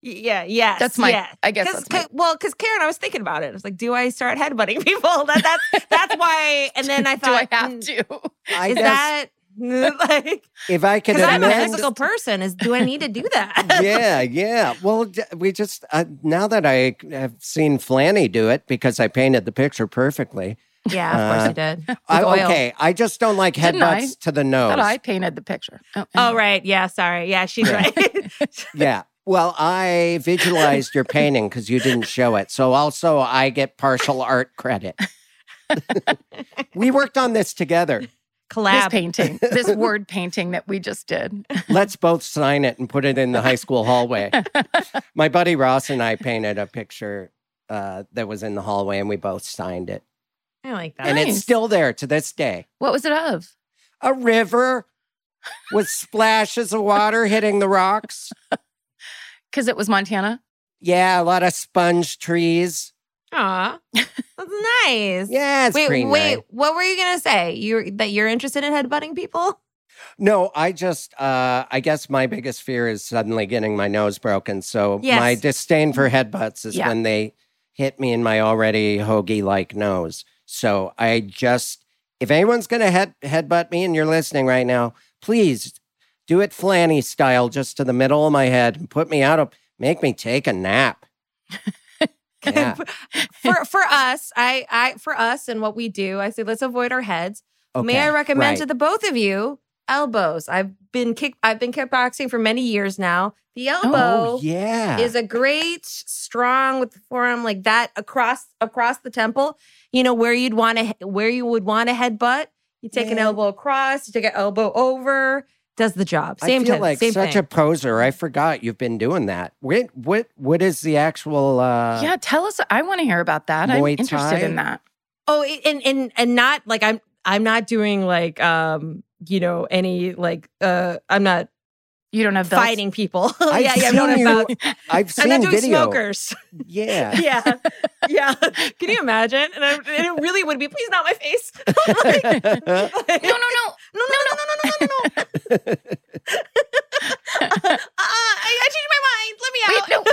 Yeah, yes. That's my. yeah. I guess Cause, that's my. 'cause- well, because Karen, I was thinking about it. I was like, do I start headbutting people? That, that's that's why. And then I thought, Do I have mm, to? I is guess that like? if I can Because I'm a physical person. Is do I need to do that? yeah, yeah. Well, we just uh, now that I have seen Flanny do it because I painted the picture perfectly. yeah. Of course Uh, you did. I, okay, I just don't like headbutts to the nose. Thought I painted the picture. Oh, Oh right. Yeah. Sorry. Yeah. She's Yeah. right. Yeah. Well, I visualized your painting because you didn't show it. So also I get partial art credit. we worked on this together. this Collab. painting, this word painting that we just did. Let's both sign it and put it in the high school hallway. My buddy Ross and I painted a picture uh, that was in the hallway and we both signed it. I like that. And it's still there to this day. What was it of? A river with splashes of water hitting the rocks. Because it was Montana. Yeah, a lot of sponge trees. Aw, that's nice. Yeah, it's wait, pretty wait. nice. What were you gonna say? You that you're interested in headbutting people? No, I just, uh, I guess my biggest fear is suddenly getting my nose broken. So Yes. my disdain for headbutts is Yeah. when they hit me in my already hoagie like nose. So I just, if anyone's going to head headbutt me and you're listening right now, please do it Flanny style, just to the middle of my head and put me out of, make me take a nap. Yeah. for for us, I I for us and what we do, I say let's avoid our heads. May I recommend right. to the both of you elbows? I've been kick I've been kickboxing for many years now. The elbow Oh, yeah. is a great strong with the forearm like that across across the temple. You know where you'd want to where you would want a headbutt. You take an elbow across, you take an elbow over. Does the job. Same I feel time, like same such thing. a poser. I forgot you've been doing that. What what what is the actual uh yeah, tell us. I want to hear about that. I'm interested Thai? in that. Oh, and and and not like I'm I'm not doing like um you know any like uh I'm not You don't have belts? fighting people. I've yeah, yeah, seen I'm not you- about. I've I'm seen not doing video. smokers. Yeah. yeah, yeah. Can you imagine? And, I, and it really would be. Please, not my face. Like- like- No, no, no. no, no, no, no, no, no, no, no, no. uh, I, I changed my mind. Let me out. Wait, no.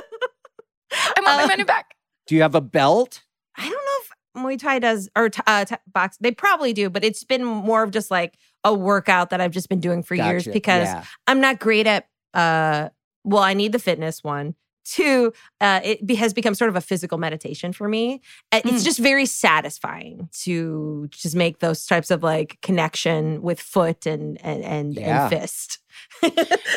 I want my Uh, money back. Do you have a belt? I don't know if Muay Thai does or t- uh, t- box. They probably do, but it's been more of just like a workout that I've just been doing for years because Yeah. I'm not great at. uh Well, I need the fitness one. Two, uh, it be, has become sort of a physical meditation for me. Uh, It's Mm. just very satisfying to just make those types of like connection with foot and and and, Yeah. and fist.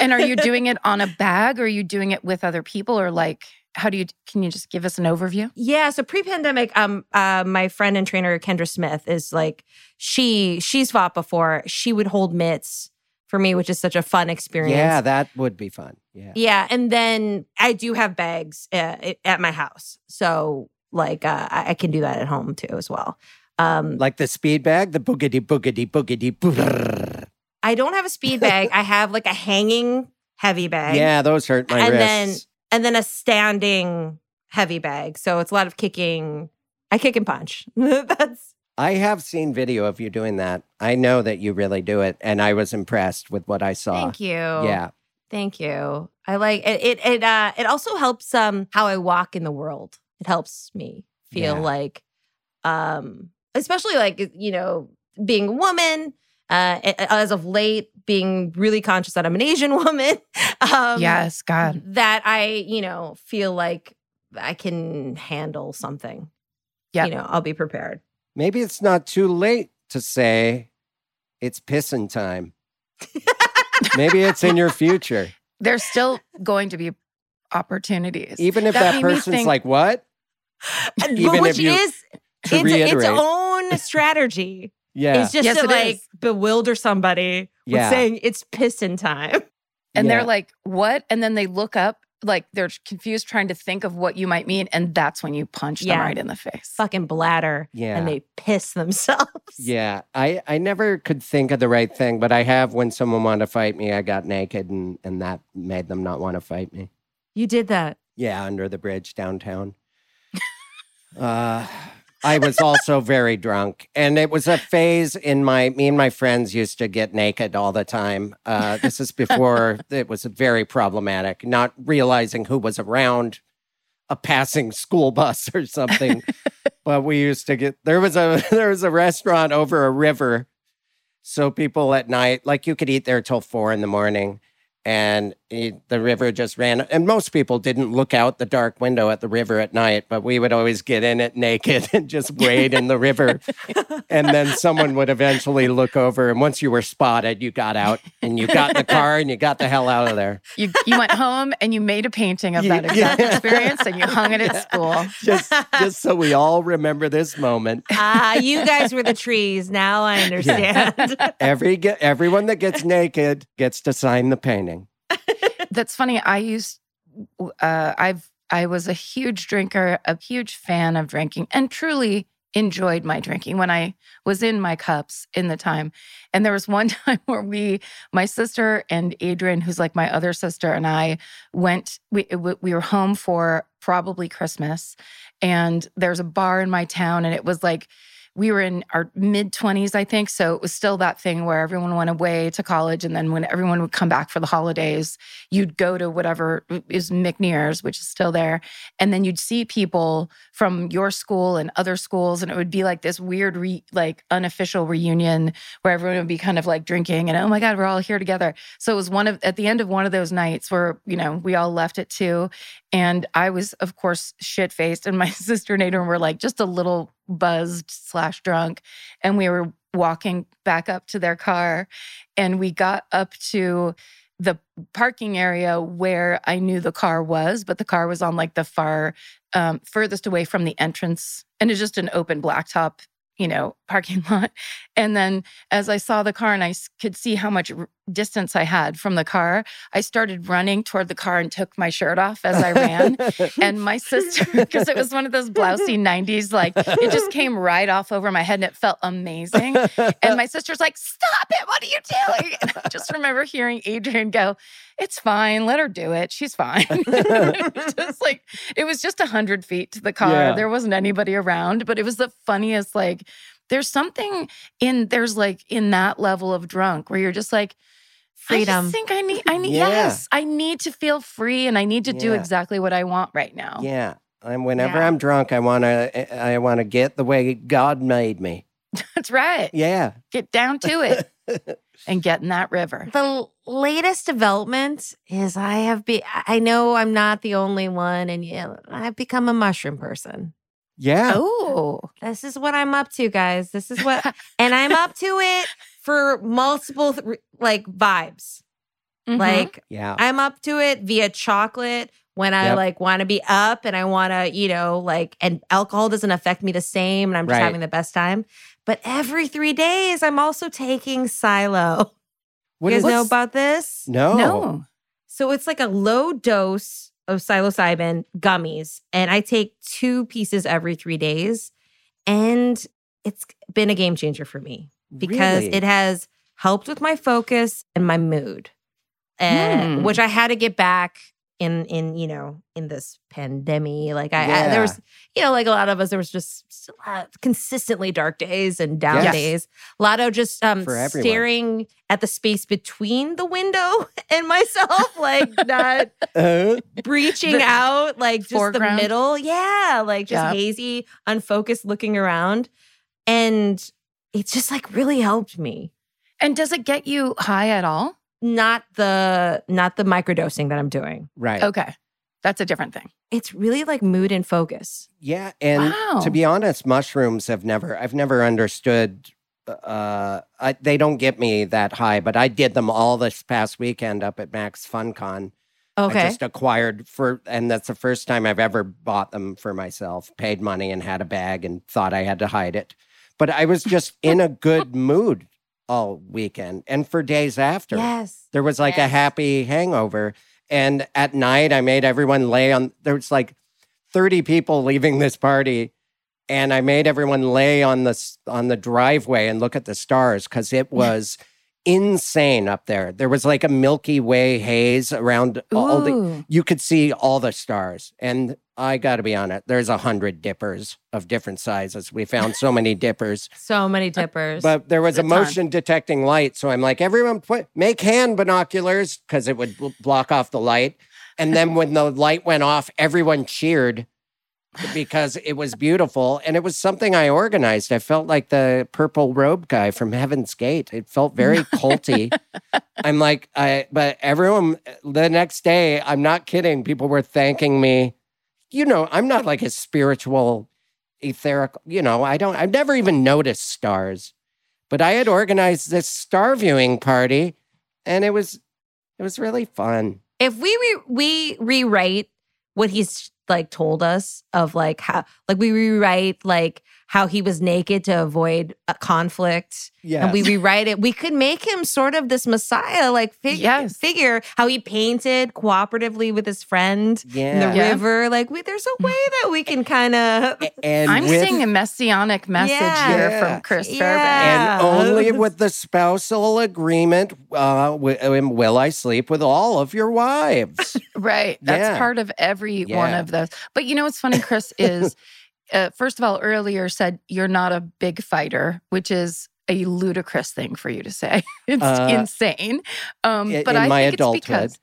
And are you doing it on a bag or are you doing it with other people or like how do you can you just give us an overview? Yeah, so pre-pandemic, um, uh, my friend and trainer Kendra Smith is like she she's fought before. She would hold mitts for me, which is such a fun experience. Yeah, that would be fun. Yeah. yeah, and then I do have bags uh, at my house, so like uh, I I can do that at home too as well. Um, Like the speed bag, the boogity boogity boogity boogity. I don't have a speed bag. I have like a hanging heavy bag. Yeah, those hurt my And wrists. then- and then a standing heavy bag. So it's a lot of kicking. I kick and punch. That's I have seen video of you doing that. I know that you really do it, and I was impressed with what I saw. thank you. Yeah. Thank you. I like it. It it, uh, it also helps um how I walk in the world. It helps me feel Yeah. like, um, especially like you know being a woman. Uh, as of late, being really conscious that I'm an Asian woman. Um, yes, God. that I you know feel like I can handle something. Yeah. You know, I'll be prepared. Maybe it's not too late to say it's pissing time. Maybe it's in your future. There's still going to be opportunities. Even if That that, person's think- like, what? Even which if you- is To it's reiterate. its own strategy. Yeah. It's just Yes, to it like is. bewilder somebody with Yeah. saying it's pissin' time. and Yeah. they're like, what? And then they look up, like they're confused trying to think of what you might mean. And that's when you punch them right in the face. Fucking bladder. Yeah. And they piss themselves. Yeah, I, I never could think of the right thing, but I have when someone wanted to fight me, I got naked and, and that made them not want to fight me. You did that. Yeah, under the bridge downtown. uh, I was also very drunk. And it was a phase in my, me and my friends used to get naked all the time. Uh, this is before it was very problematic, not realizing who was around a passing school bus or something. but we used to get, there was a, there was a restaurant over a river. So people at night, like you could eat there till four in the morning and it, the river just ran. And most people didn't look out the dark window at the river at night, but we would always get in it naked and just wade in the river. And then someone would eventually look over, and once you were spotted, you got out and you got in the car and you got the hell out of there. You you went home and you made a painting of that exact Yeah. experience and you hung it at school. Just, just so we all remember this moment. Ah, you guys were the trees. Now I understand. Every everyone that gets naked gets to sign the painting. That's funny. I used uh I've I was a huge drinker, a huge fan of drinking and truly enjoyed my drinking when I was in my cups in the time. And there was one time where we my sister and Adrian who's like my other sister and I went we we were home for probably Christmas and there's a bar in my town and it was like we were in our mid 20s i think so it was still that thing where everyone went away to college and then when everyone would come back for the holidays you'd go to whatever is mcnear's which is still there and then you'd see people from your school and other schools and it would be like this weird re, like unofficial reunion where everyone would be kind of like drinking and oh my god we're all here together. So it was one of at the end of one of those nights where you know we all left at two and I was, of course, shit faced. And my sister and were like just a little buzzed slash drunk. And we were walking back up to their car. And we got up to the parking area where I knew the car was, but the car was on like the far um, furthest away from the entrance. And it's just an open blacktop, you know, parking lot. And then as I saw the car and I could see how much distance I had from the car, I started running toward the car and took my shirt off as I ran. and my sister, because it was one of those blousy 90s, like it just came right off over my head and it felt amazing. And my sister's like, Stop it. What are you doing? And I just remember hearing Adrian go, It's fine. Let her do it. She's fine. it was just like, it was just 100 feet to the car. Yeah. There wasn't anybody around, but it was the funniest, like, there's something in there's like in that level of drunk where you're just like I Freedom. just think I need I need Yeah. yes I need to feel free and I need to do exactly what I want right now. Yeah. And whenever Yeah. I'm drunk, I want to I want to get the way God made me. That's right. Yeah. Get down to it and get in that river. The latest development is I have be I know I'm not the only one and yeah, I've become a mushroom person. Yeah. Oh, This is what I'm up to, guys. This is what and I'm up to it for multiple like vibes. Mhm. Like Yeah. I'm up to it via chocolate when I Yep. like want to be up and I want to, you know, like, and alcohol doesn't affect me the same and I'm just Right. having the best time. But every three days, I'm also taking Silo. What you guys know about this? No. no. So it's like a low dose of psilocybin gummies, and I take two pieces every three days. And it's been a game changer for me because Really? it has helped with my focus and my mood, and Hmm. which I had to get back in in you know in this pandemic. Like I, I there was you know like a lot of us there was just still a consistently dark days and down Yes. days. A lot of just um staring at the space between the window and myself, like not Uh, breaching The out, like just foreground? the middle. Yeah, like just Yeah. hazy, unfocused looking around. And it just like really helped me. And does it get you high at all? Not the not the microdosing that I'm doing. right. Okay. That's a different thing. It's really like mood and focus. Yeah, and Wow. to be honest, mushrooms have never I've never understood uh I, they don't get me that high, but I did them all this past weekend up at Max FunCon. I Okay. just acquired for and that's the first time I've ever bought them for myself, paid money and had a bag and thought I had to hide it. But I was just in a good mood all weekend and for days after. yes. There was like a happy hangover. And at night, I made everyone lay on, there was like 30 people leaving this party. And I made everyone lay on the, on the driveway and look at the stars because it was insane up there. There was like a Milky Way haze around all the you could see all the stars. And I got to be honest, there's a hundred dippers of different sizes. We found so many dippers, So many dippers. but there was a A ton. motion detecting light. So I'm like, everyone put make hand binoculars because it would bl- block off the light. And then when the light went off, everyone cheered because it was beautiful. And it was something I organized. I felt like the purple robe guy from Heaven's Gate. It felt very culty. I'm like, I, but everyone the next day, I'm not kidding. People were thanking me. You know, I'm not like a spiritual, etheric, you know, I don't, I've never even noticed stars, but I had organized this star viewing party and it was, it was really fun. if we re- we rewrite what he's like told us of like how like we rewrite like how he was naked to avoid a conflict Yeah. and we rewrite it we could make him sort of this messiah like fig- Yes. figure how he painted cooperatively with his friend in yeah. the Yeah. river like we, there's a way that we can kind of and I'm with, seeing a messianic message Yeah. here Yeah. from Chris Yeah. Fairbank. and only with the spousal agreement uh, wi- will I sleep with all of your wives. Right. That's Yeah. part of every one of those. But you know what's funny, Chris, is uh, first of all, earlier said you're not a big fighter, which is a ludicrous thing for you to say. It's Uh, insane. Um, i- but in I my think adulthood. it's because.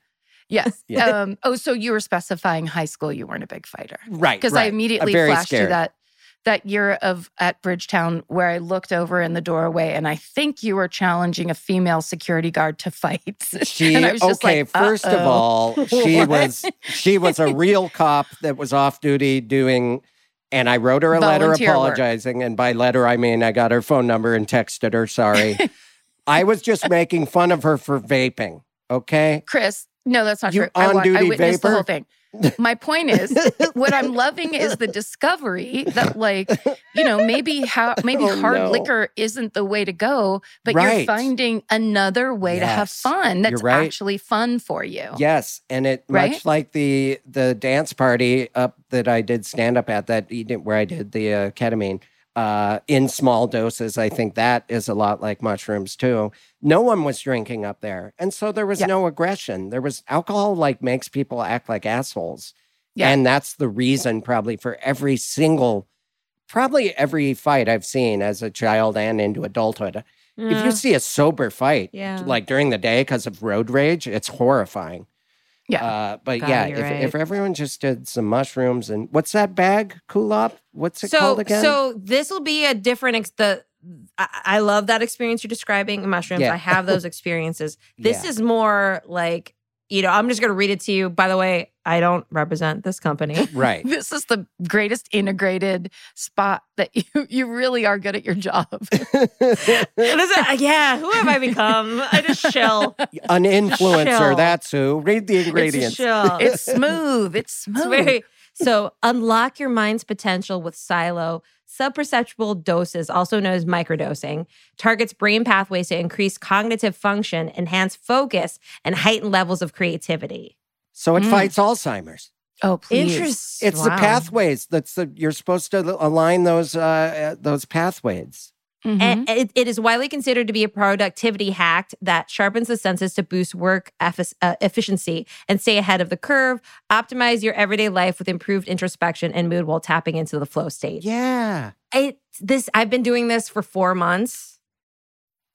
Yes. Yeah. Um, oh, so you were specifying high school you weren't a big fighter. right. Because I right. immediately I'm very flashed scared. to that that year of at Bridgetown where I looked over in the doorway and I think you were challenging a female security guard to fight. She and I was just okay. like, first of all, she was she was a real cop that was off duty doing, and I wrote her a letter Volunteer work. apologizing. And by letter, I mean I got her phone number and texted her sorry. I was just making fun of her for vaping. Okay. Chris, no, that's not You true. I, wa- I on-duty witnessed the whole thing. My point is, what I'm loving is the discovery that, like, you know, maybe how maybe Oh, hard no. liquor isn't the way to go, but you're finding another way to have fun that's right. actually fun for you. Yes, and it Right? much like the the dance party up that I did stand up at that evening where I did the uh, ketamine uh, in small doses. I think that is a lot like mushrooms too. No one was drinking up there, and so there was Yeah. no aggression. There was alcohol like makes people act like assholes, Yeah. and that's the reason probably for every single. Probably every fight I've seen as a child and into adulthood. If you see a sober fight, Yeah. like during the day because of road rage, it's horrifying. Yeah. Uh, but God, yeah, if, right. if everyone just did some mushrooms and what's that bag? Kulap? What's it so called again? so this will be a different ex- the I, I love that experience you're describing mushrooms Yeah. i have those experiences this Yeah. is more like you know i'm just going to read it to you by the way i don't represent this company right. This is the greatest integrated spot that you you really are good at your job. What is it? Uh, yeah who have i become i just chill An influencer, Chill. that's who. Read the it's ingredients. chill It's smooth. It's smooth. It's very so unlock your mind's potential with Silo. Subperceptual doses, also known as microdosing, targets brain pathways to increase cognitive function, enhance focus, and heighten levels of creativity. so it Mm. fights Alzheimer's. oh, please. Interesting. It's the pathways. That's the you're supposed to align those uh, uh, those pathways. Mhm. And it, it is widely considered to be a productivity hack that sharpens the senses to boost work effic- uh, efficiency and stay ahead of the curve. Optimize your everyday life with improved introspection and mood while tapping into the flow state. Yeah, It, this I've been doing this for four months.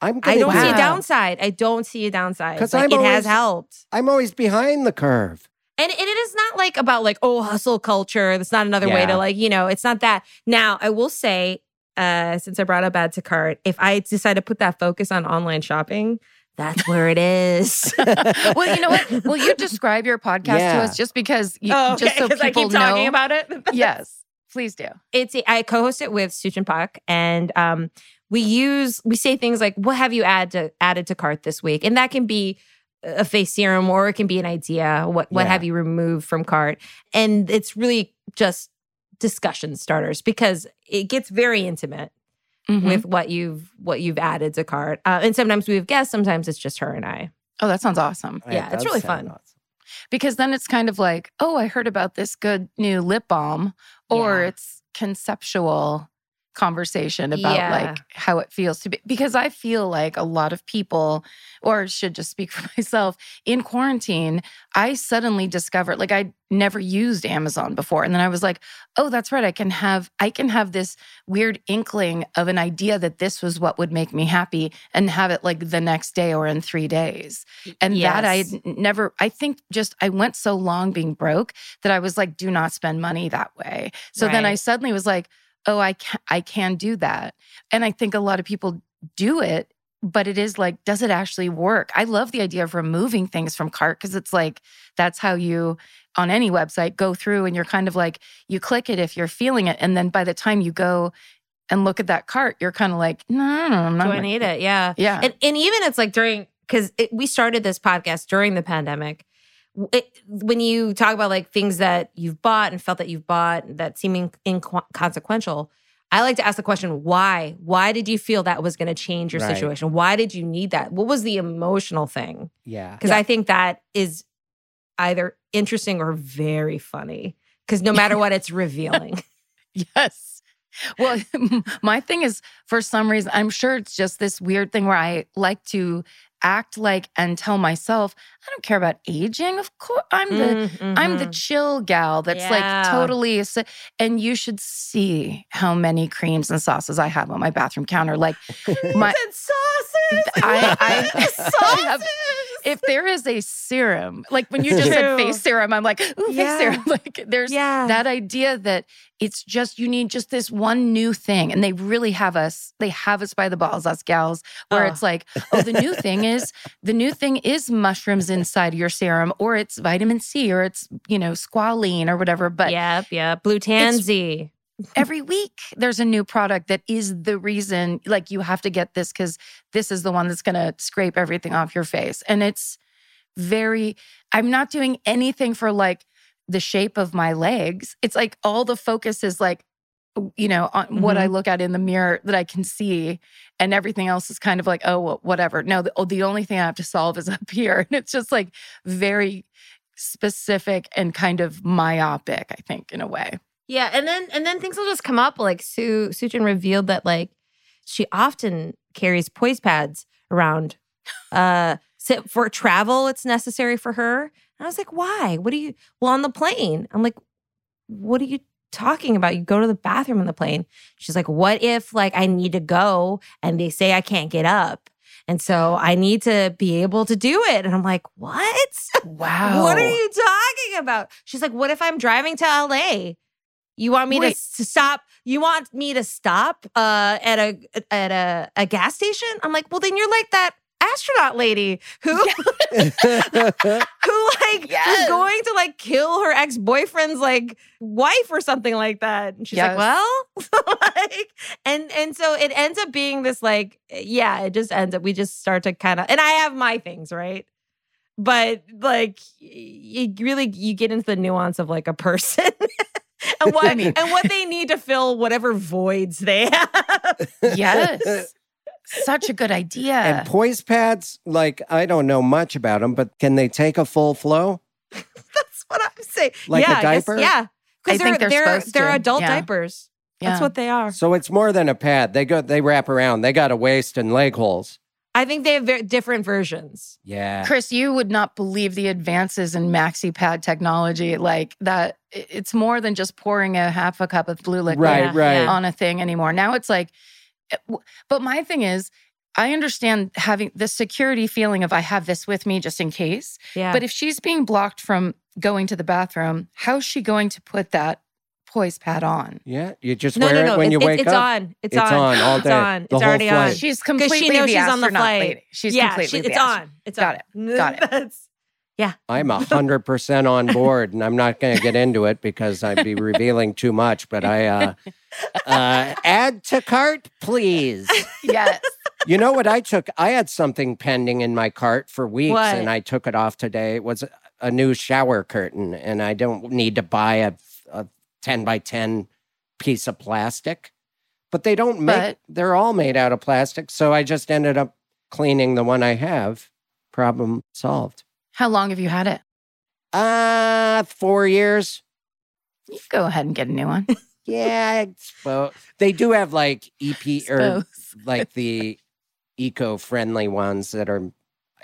I'm. I don't do see a downside. I don't see a downside. 'Cause Like, I'm it has helped. I'm always behind the curve. And, and it is not like about like, oh, hustle culture. That's not another way to like, you know, it's not that. Now, I will say, uh, since I brought up add to cart, if I decide to put that focus on online shopping, that's where it is. well, you know what? Will you describe your podcast Yeah. to us just because you, Oh, just so people know? about it. yes, please do. it's I co-host it with Suchin Pak, and um, we use we say things like, "What have you add to added to cart this week?" And that can be a face serum, or it can be an idea. What what Yeah. have you removed from cart? And it's really just discussion starters because it gets very intimate Mhm. with what you've what you've added to cart. Uh, and sometimes we have guests, sometimes it's just her and I. oh, that sounds awesome. Yeah, It it's really fun. awesome. Because then it's kind of like, oh, I heard about this good new lip balm, or Yeah. it's conceptual conversation about Yeah. like how it feels to be because I feel like a lot of people or should just speak for myself in quarantine I suddenly discovered like I never used Amazon before and then I was like oh that's right I can have I can have this weird inkling of an idea that this was what would make me happy and have it like the next day or in 3 days and that I Yes. had n- never I think just I went so long being broke that I was like do not spend money that way so then I suddenly was like oh I can I can do that and I think a lot of people do it but it is like does it actually work I love the idea of removing things from cart cuz it's like that's how you on any website go through and you're kind of like you click it if you're feeling it and then by the time you go and look at that cart you're kind of like no, no, no I'm not Do I need it? Yeah. yeah And, and even it's like during, because we started this podcast during the pandemic. W- It, when you talk about like things that you've bought and felt that you've bought that seeming inconsequential, I like to ask the question, why? Why did you feel that was going to change your Right. situation? Why did you need that? What was the emotional thing? Yeah. Because I think that is either interesting or very funny. Because no matter what, it's revealing. Yes. Well, my thing is for some reason, I'm sure it's just this weird thing where I like to act like and tell myself, I don't care about aging. Of course, I'm the I'm the mm-hmm. chill gal that's Yeah. like totally and you should see how many creams and sauces I have on my bathroom counter. Like my And sauces. I- I- I have- sauces. If there is a serum, like when you just said face serum, I'm like, ooh, Yeah. face serum. Like there's yeah. that idea that it's just you need just this one new thing and they really have us they have us by the balls us gals where Oh. it's like oh the new thing is the new thing is mushrooms inside your serum or it's vitamin c or it's you know squalene or whatever but yep, yep. Blue tansy. every week there's a new product that is the reason like you have to get this because this is the one that's going to scrape everything off your face. And it's very i'm not doing anything for like the shape of my legs. It's like all the focus is like you know on what i mm-hmm. look at in the mirror that i can see and everything else is kind of like oh well, whatever. No the, oh, the only thing i have to solve is up here and it's just like very specific and kind of myopic i think in a way Yeah, and then and then things will just come up. Like Sue Suchin revealed that like she often carries poise pads around. Uh, for travel, it's necessary for her. And I was like, why? What do you? Well, on the plane, I'm like, what are you talking about? You go to the bathroom on the plane. She's like, what if like I need to go and they say I can't get up, and so I need to be able to do it. And I'm like, what? wow What are you talking about? She's like, What if I'm driving to LA? You want me to, Wait. s- stop? You want me to stop uh, at a at a, a gas station? I'm like, well, then you're like that astronaut lady who who like Yes. was going to like kill her ex boyfriend's like wife or something like that. And she's Yes. like, well, like, and and so it ends up being this like, yeah, it just ends up. We just start to kind of, and I have my things right but like you really you get into the nuance of like a person and what and what they need to fill whatever voids they have. yes such a good idea and poise pads, like I don't know much about them, but can they take a full flow? That's what I'm saying. Like a yeah, guess- diaper? yeah, because they're think they're they're supposed they're to, adult yeah. diapers. yeah. That's what they are. So it's more than a pad. They go, they wrap around. They got a waist and leg holes. I think they have very different versions. Yeah. Chris, you would not believe the advances in maxi pad technology. Like that, it's more than just pouring a half a cup of blue liquid Right, Yeah, right. on a thing anymore. Now it's like, eh, but my thing is, I understand having the security feeling of I have this with me just in case. Yeah, But if she's being blocked from going to the bathroom, how's she going to put that poise pad on? Yeah. You just no, wear no, it when it- you it- wake it's up. on. It's, It's on. on all It's on. the it's whole already on. flight. She's she completely knows the she's on the flight. lady. She's yeah, completely she- it's astronaut. on. It's Got on. it. Got it. That's- I'm a hundred percent on board, and I'm not going to get into it because I'd be revealing too much. But I uh, uh, add to cart, please. Yes. You know what I took? I had something pending in my cart for weeks, What? and I took it off today. It was a- a new shower curtain, and I don't need to buy a, a ten by ten piece of plastic. But they don't make. But- they're all made out of plastic, so I just ended up cleaning the one I have. Problem solved. How long have you had it? Uh, four years. You go ahead and get a new one. Yeah, I suppose they do have like EP or like the eco-friendly ones that are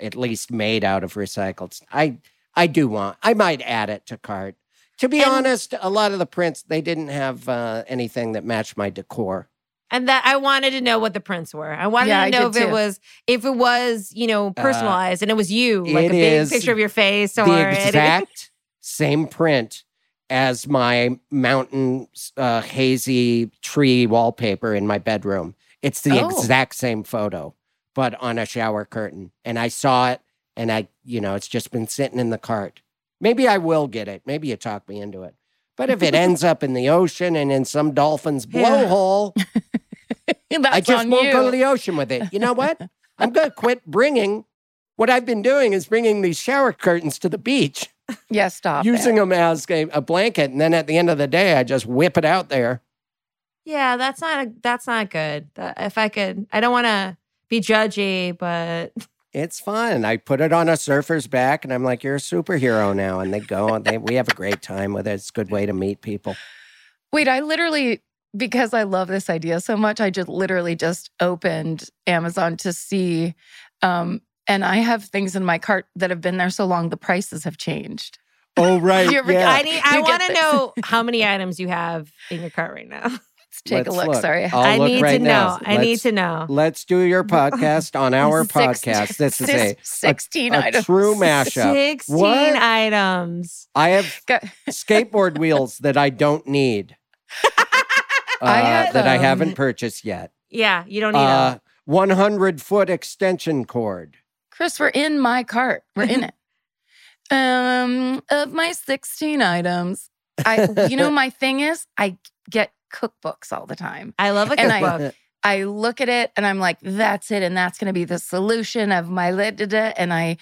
at least made out of recycled. I I do want. I might add it to cart. To be And- honest, a lot of the prints they didn't have uh, anything that matched my decor. And that I wanted to know what the prints were. I wanted Yeah, to know did if it was if it was, you know, personalized and it was you, like Uh, a big picture of your face or the exact same print as my mountain uh, hazy tree wallpaper in my bedroom. It's the Oh. exact same photo, but on a shower curtain. And I saw it, and I, you know, it's just been sitting in the cart. Maybe I will get it. Maybe you talk me into it. But if it ends up in the ocean and in some dolphin's blowhole, That's I just on won't you. go to the ocean with it. You know what? I'm going to quit bringing. What I've been doing is bringing these shower curtains to the beach yeah, stop. using it. them as a, a blanket, and then at the end of the day, I just whip it out there. Yeah, that's not a, that's not good. That- If I could, I don't want to be judgy, but It's fun. I put it on a surfer's back, and I'm like, "You're a superhero now." And they go, and they we have a great time with it. It's a good way to meet people. Wait, I literally because I love this idea so much, I just literally just opened Amazon to see um and I have things in my cart that have been there so long the prices have changed. Oh right, yeah. I need. I want to know how many items you have in your cart right now. Let's take Let's a look. Sorry. I'll I look need right to now. know. I need Let's- to know. Let's do your podcast on our podcast. This is a, 16 a items. true mashup. Sixteen What? items. I have skateboard wheels that I don't need. uh, I that I haven't purchased yet. Yeah, you don't need Uh, them. 100 foot extension cord. Chris, we're in my cart. We're in it. Um, of my 16 items, I you know my thing is I get cookbooks all the time. I love a and I- cookbook. I look at it and I'm like, that's it. And that's going to be the solution of my da, da, da, And I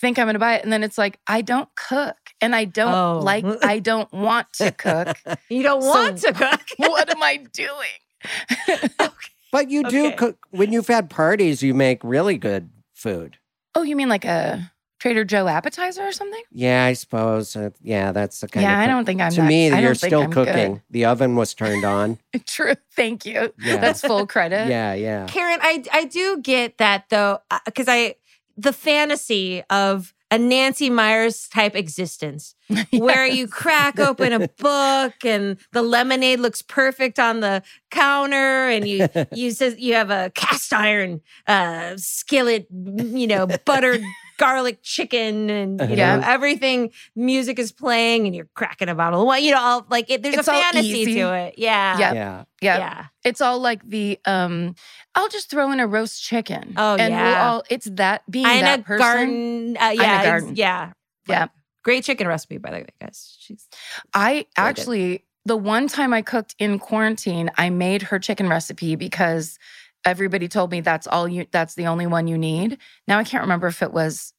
think I'm going to buy it. And then it's like, I don't cook and I don't Oh. like, I don't want to cook. you don't So- want to cook. what am I doing? But you do Okay. cook when you've had parties, you make really good food. oh, you mean like a Trader Joe appetizer or something? Yeah, I suppose. Uh, yeah, that's the kind yeah, of. I don't think I'm to that- me, I you're think still I'm good. cooking. The oven was turned on. True. Thank you. Yeah. That's full credit. yeah, yeah. Karen, I I do get that though, because I the fantasy of a Nancy Meyers type existence where you crack open a book and the lemonade looks perfect on the counter and you you says you have a cast iron uh skillet you know buttered garlic chicken and you know Yeah. everything music is playing and you're cracking a bottle of wine you know all like it, there's It's a all fantasy easy. to it yeah Yeah. Yeah. Yeah. yeah It's all like the um I'll just throw in a roast chicken. Oh, and we'll yeah. all it's that being Ina that person. Garten. Uh, yeah, ex- Garten. yeah, Yeah. Like, Great chicken recipe, by the way, guys. She's I good. actually the one time I cooked in quarantine, I made her chicken recipe because everybody told me that's all you that's the only one you need. Now I can't remember if it was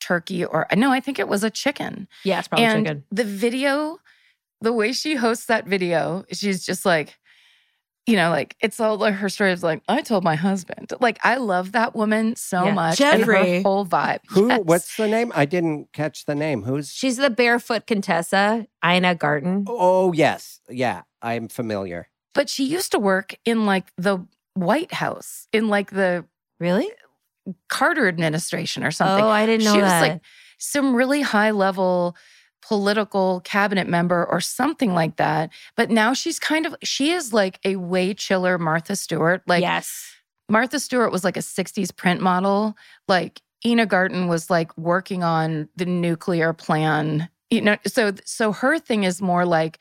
turkey or no, I think it was a chicken. yeah, it's probably and chicken. the video, the way she hosts that video, she's just like, you know, like it's all like her story is like, I told my husband. Like, I love that woman so Yeah. much. and Jeffrey. her whole vibe. Who? Yes. What's the name? I didn't catch the name. Who's? She's the barefoot Contessa, Ina Garten. Oh yes, yeah. I'm familiar. but she used to work in like the White House, in like the Really? Carter administration or something. Oh, I didn't know she was that. like some really high level political cabinet member or something like that. But now she's kind of she is like a way chiller Martha Stewart. Like yes. Martha Stewart was like a 60s print model. Like Ina Garten was like working on the nuclear plan. You know, so so her thing is more like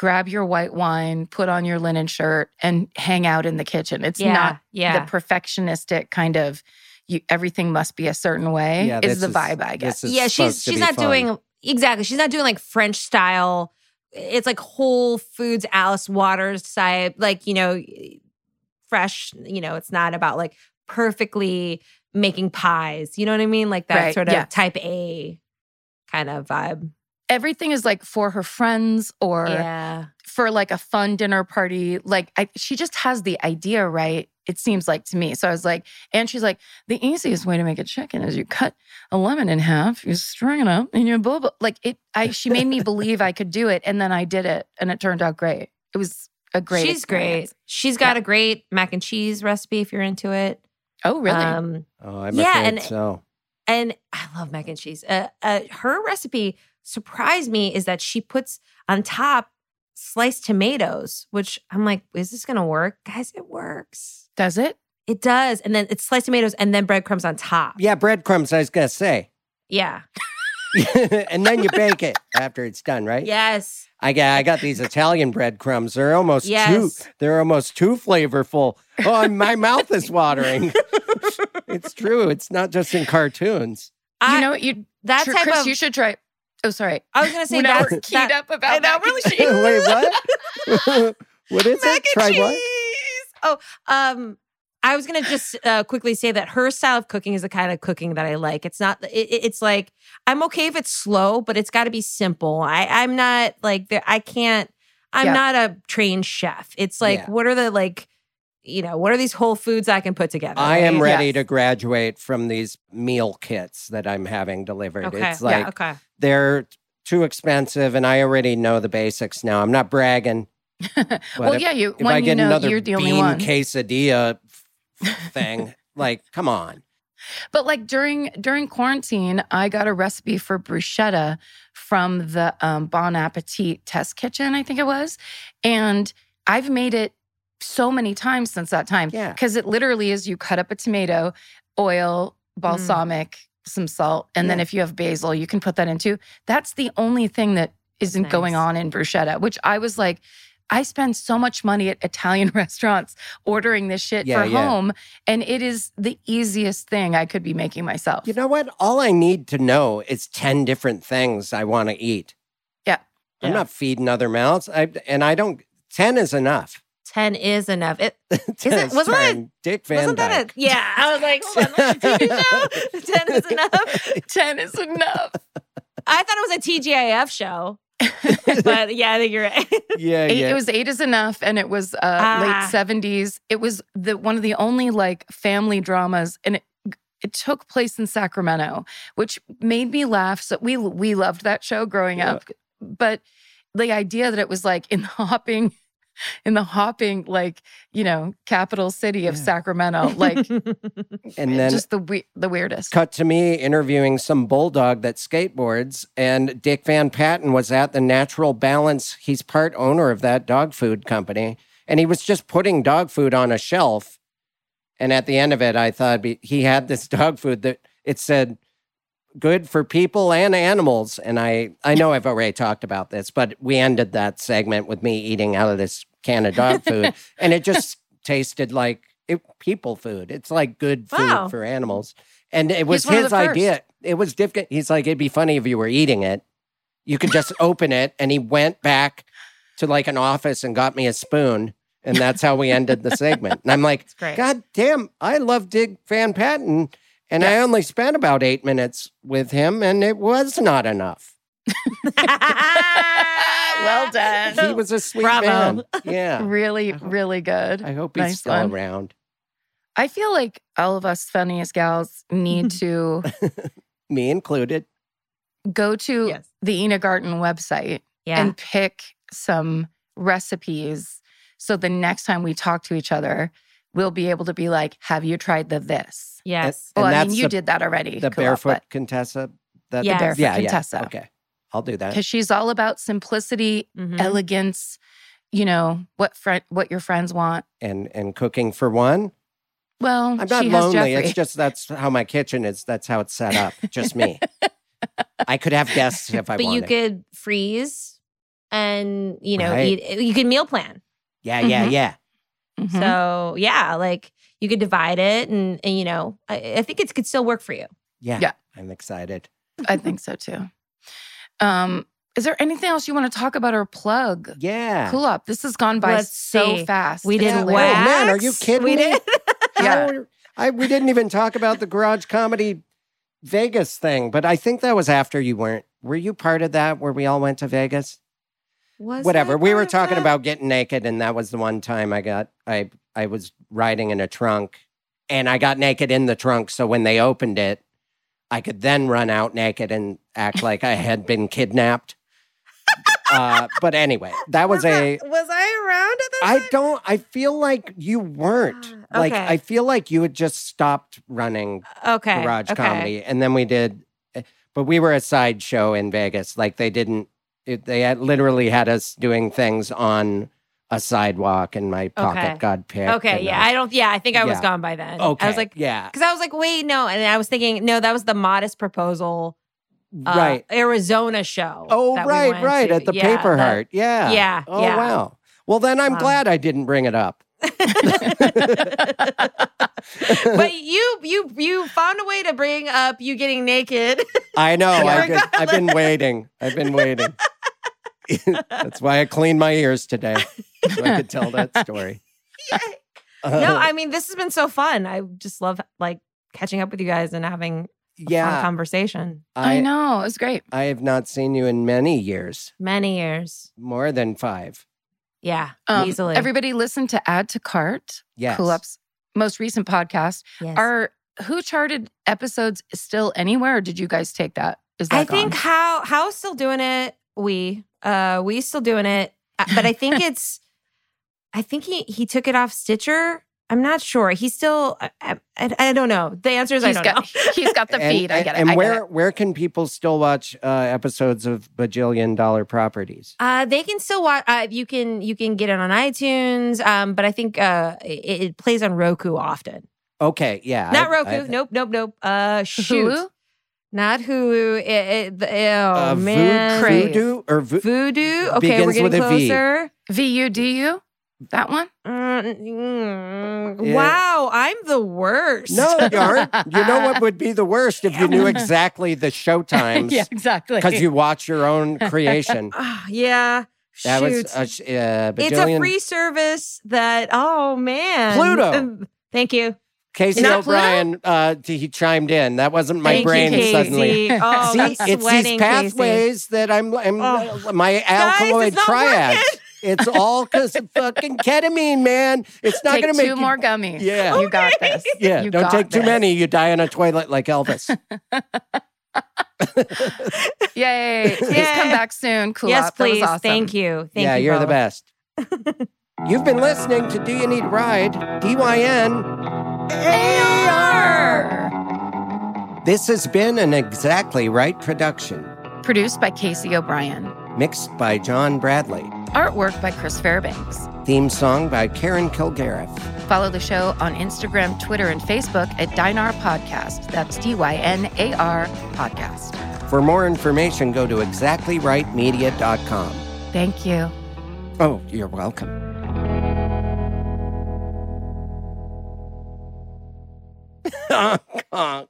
grab your white wine, put on your linen shirt, and hang out in the kitchen. It's Yeah. not yeah. the perfectionistic kind of you everything must be a certain way Yeah, is this the vibe I guess. yeah, she's she's not fun. doing exactly. She's not doing like French style. It's like Whole Foods Alice Waters type, like you know, fresh. You know, it's not about like perfectly making pies. You know what I mean? Like that Right, sort of yeah. type A kind of vibe. Everything is like for her friends or yeah. for like a fun dinner party. Like I, she just has the idea right. It seems like to me. So I was like, and she's like, the easiest way to make a chicken is you cut a lemon in half, you string it up, and you blah blah. Like it, I she made me believe I could do it, and then I did it, and it turned out great. It was a great. She's experience. great. She's got a great mac and cheese recipe if you're into it. Oh, really? Um, Oh, I'm Yeah, afraid and- so. and I love mac and cheese. Uh, uh, her recipe surprised me is that she puts on top sliced tomatoes, which I'm like, is this gonna work, guys? It works. Does it? It does, and then it's sliced tomatoes and then breadcrumbs on top. Yeah, breadcrumbs. I was gonna say, Yeah. and then you bake it after it's done, right? Yes. I got I got these Italian breadcrumbs. They're almost too they're almost too flavorful. Oh, my mouth is watering. it's true. It's not just in cartoons. I, you know what? You that Tr- type Chris, of. you should try. Oh, sorry. I was gonna say now that's we're keyed that, up about I know, mac really cheese. Wait, what? what is mac it? Try and what? cheese. Oh, um, I was gonna just uh, quickly say that her style of cooking is the kind of cooking that I like. It's not. It, it- it's like I'm okay if it's slow, but it's got to be simple. I I'm not like I can't. I'm Yeah. not a trained chef. It's like Yeah. what are the like, you know, what are these whole foods I can put together? I am ready Yes. to graduate from these meal kits that I'm having delivered. Okay. It's like yeah. Okay. they're too expensive and I already know the basics now. I'm not bragging. well, if- yeah. You If when I you get know another you're the only bean one. quesadilla f- thing, like, come on. But like during during quarantine, I got a recipe for bruschetta from the um, Bon Appetit test kitchen, I think it was, and I've made it so many times since that time. Yeah. because it literally is you cut up a tomato, oil, mm. balsamic, some salt, and then if you have basil, you can put that into. That's the only thing that isn't going on in bruschetta, which I was like. I spend so much money at Italian restaurants ordering this shit Yeah, for yeah. home, and it is the easiest thing I could be making myself. You know what? All I need to know is 10 different things I want to eat. Yeah. I'm Yeah. not feeding other mouths. I, and I don't, 10 is enough. Ten is enough. It 10 it- is wasn't that- starring Dick Van wasn't that Dyke. a yeah. I was like, hold on, that's a TV show. Ten is enough. 10 is enough. I thought it was a TGIF show, but yeah, I think you're right. yeah, Eight, yeah. It was eight is enough, and it was uh, Ah. late seventies. It was the one of the only like family dramas, and it it took place in Sacramento, which made me laugh. So we we loved that show growing Yeah. up, but the idea that it was like in the hopping, in the hopping like you know capital city of Yeah. Sacramento, like and eh, then just the we- the weirdest. cut to me interviewing some bulldog that skateboards and dick van patten was at the natural balance he's part owner of that dog food company and he was just putting dog food on a shelf and at the end of it i thought he had this dog food that it said good for people and animals. And i i know i've already talked about this but we ended that segment with me eating out of this can of dog food. And it just tasted like it, people food. It's like good food Wow. for animals. And it was his idea. It was difficult he's like it'd be funny if you were eating it. You could just open it and he went back to like an office and got me a spoon. And that's how we ended the segment. And i'm like god damn i love Dick van patten and i only spent about eight minutes with him and it was not enough well done. he was a sweet Bravo. man yeah really, hope- really good. i hope he's Nice still one. around I feel like all of us funniest gals need to me included go to Yes. the Ina Garten website Yeah. and pick some recipes so the next time we talk to each other, we'll be able to be like, Have you tried the this? yes. And Well, I that's mean, you the- did that already. the barefoot contessa that Yeah. The barefoot yeah, Contessa. yeah okay i'll do that Because she's all about simplicity, Mhm. elegance, you know, what friend what your friends want. and and cooking for one Well, i'm not she has lonely Jeffrey. it's just that's how my kitchen is that's how it's set up just me i could have guests if i wanted. but you could freeze and you know Right. eat you could meal plan yeah yeah Mhm. yeah Mhm. so yeah like you could divide it and, and you know I, I think it could still work for you yeah Yeah. i'm excited I think so too. Um, is there anything else you want to talk about or plug? yeah Kulap. This has gone by Let's so see. fast. we did Yeah. Oh, man, are you kidding we me? did Yeah. How- I, we didn't even talk about the garage comedy vegas thing but i think that was after you weren't were you part of that where we all went to vegas Was whatever. We were talking that? about getting naked, and that was the one time I got I I was riding in a trunk, and I got naked in the trunk. So when they opened it, I could then run out naked and act like I had been kidnapped. uh, but anyway, that was a. was I around at that I time? don't. I feel like you weren't. Ah, Like okay. I feel like you had just stopped running Okay. garage okay. comedy, and then we did. eh, But we were a sideshow in Vegas. Like they didn't. It, they had literally had us doing things on a sidewalk, and my pocket Okay. got picked. Okay. Yeah. I I don't. Yeah. I think I was Yeah. gone by then. okay. I was like, yeah, because I was like, wait, no, and I was thinking, no, that was the modest proposal. Uh, right. Arizona show. Oh, that we right, right. to. At the Yeah, Paper Heart. Yeah. Yeah, Oh, yeah. wow. Well, then I'm Um, glad I didn't bring it up. But you, you, you found a way to bring up you getting naked. I know. I Yeah. did, I've been waiting. I've been waiting. That's why I cleaned my ears today. So I could tell that story. no, uh-huh. I mean this has been so fun. I just love like catching up with you guys and having a fun yeah. conversation. I, I, know. It was great. I have not seen you in many years, Many years. more than five. Yeah, Um, easily. Everybody listen to Add to Cart, Yes. Kulap's most recent podcast. Yes. Are Who Charted episodes still anywhere, or did you guys take that? Is that I think gone? how how's still doing it. We uh we still doing it, Uh, but I think it's. I think he he took it off Stitcher. I'm not sure. He's still. I, I, I don't know. The answer is I don't got know. he's got the And- feed. I get it. And where it. where can people still watch uh, episodes of Bajillion Dollar Properties? Uh, they can still watch. Uh, you can you can get it on iTunes. Um, but I think uh, it, it plays on Roku often. Okay, yeah. Not I- Roku. I- nope, nope, nope. Uh, shoot. Hulu? Not Hulu. It, it, the- oh Uh, man, Voodoo or Vo- Voodoo. Okay, we're Begins getting with a V. closer. V U D U? That one? Uh, mm, Yeah. Wow, I'm the worst. No, you aren't. You know what would be the worst if you knew exactly the show times yeah, exactly. because you watch your own creation. Ah, yeah. That Shoot. was a sh- uh, it's a free service that. Oh man, Pluto. Um, Thank you. Casey Not O'Brien, uh, he chimed in. That wasn't my Thank brain you, Casey. suddenly. Oh, See, I'm it's these sweating, Casey. pathways that I'm, I'm Oh. my Guys, alkaloid it's not triads. Working. It's all because of fucking ketamine, man. It's not going to make two you- more gummies. Yeah. You got this. Yeah, You don't got take too many. You die in a toilet like Elvis. Yay. Please Yay. come back soon. Cool yes, Up. Please. awesome. Thank you. Thank yeah, you. Yeah, you're the best. You've been listening to Do You Need Ride? DYN. AR. This has been an Exactly Right production, Produced by Casey O'Brien. Mixed by John Bradley. Artwork by Chris Fairbanks. Theme song by Karen Kilgariff. Follow the show on Instagram, Twitter, and Facebook at Dynar Podcast. That's D Y N A R Podcast. For more information, go to exactlyrightmedia.com. Thank you. Oh, you're welcome. Honk, honk.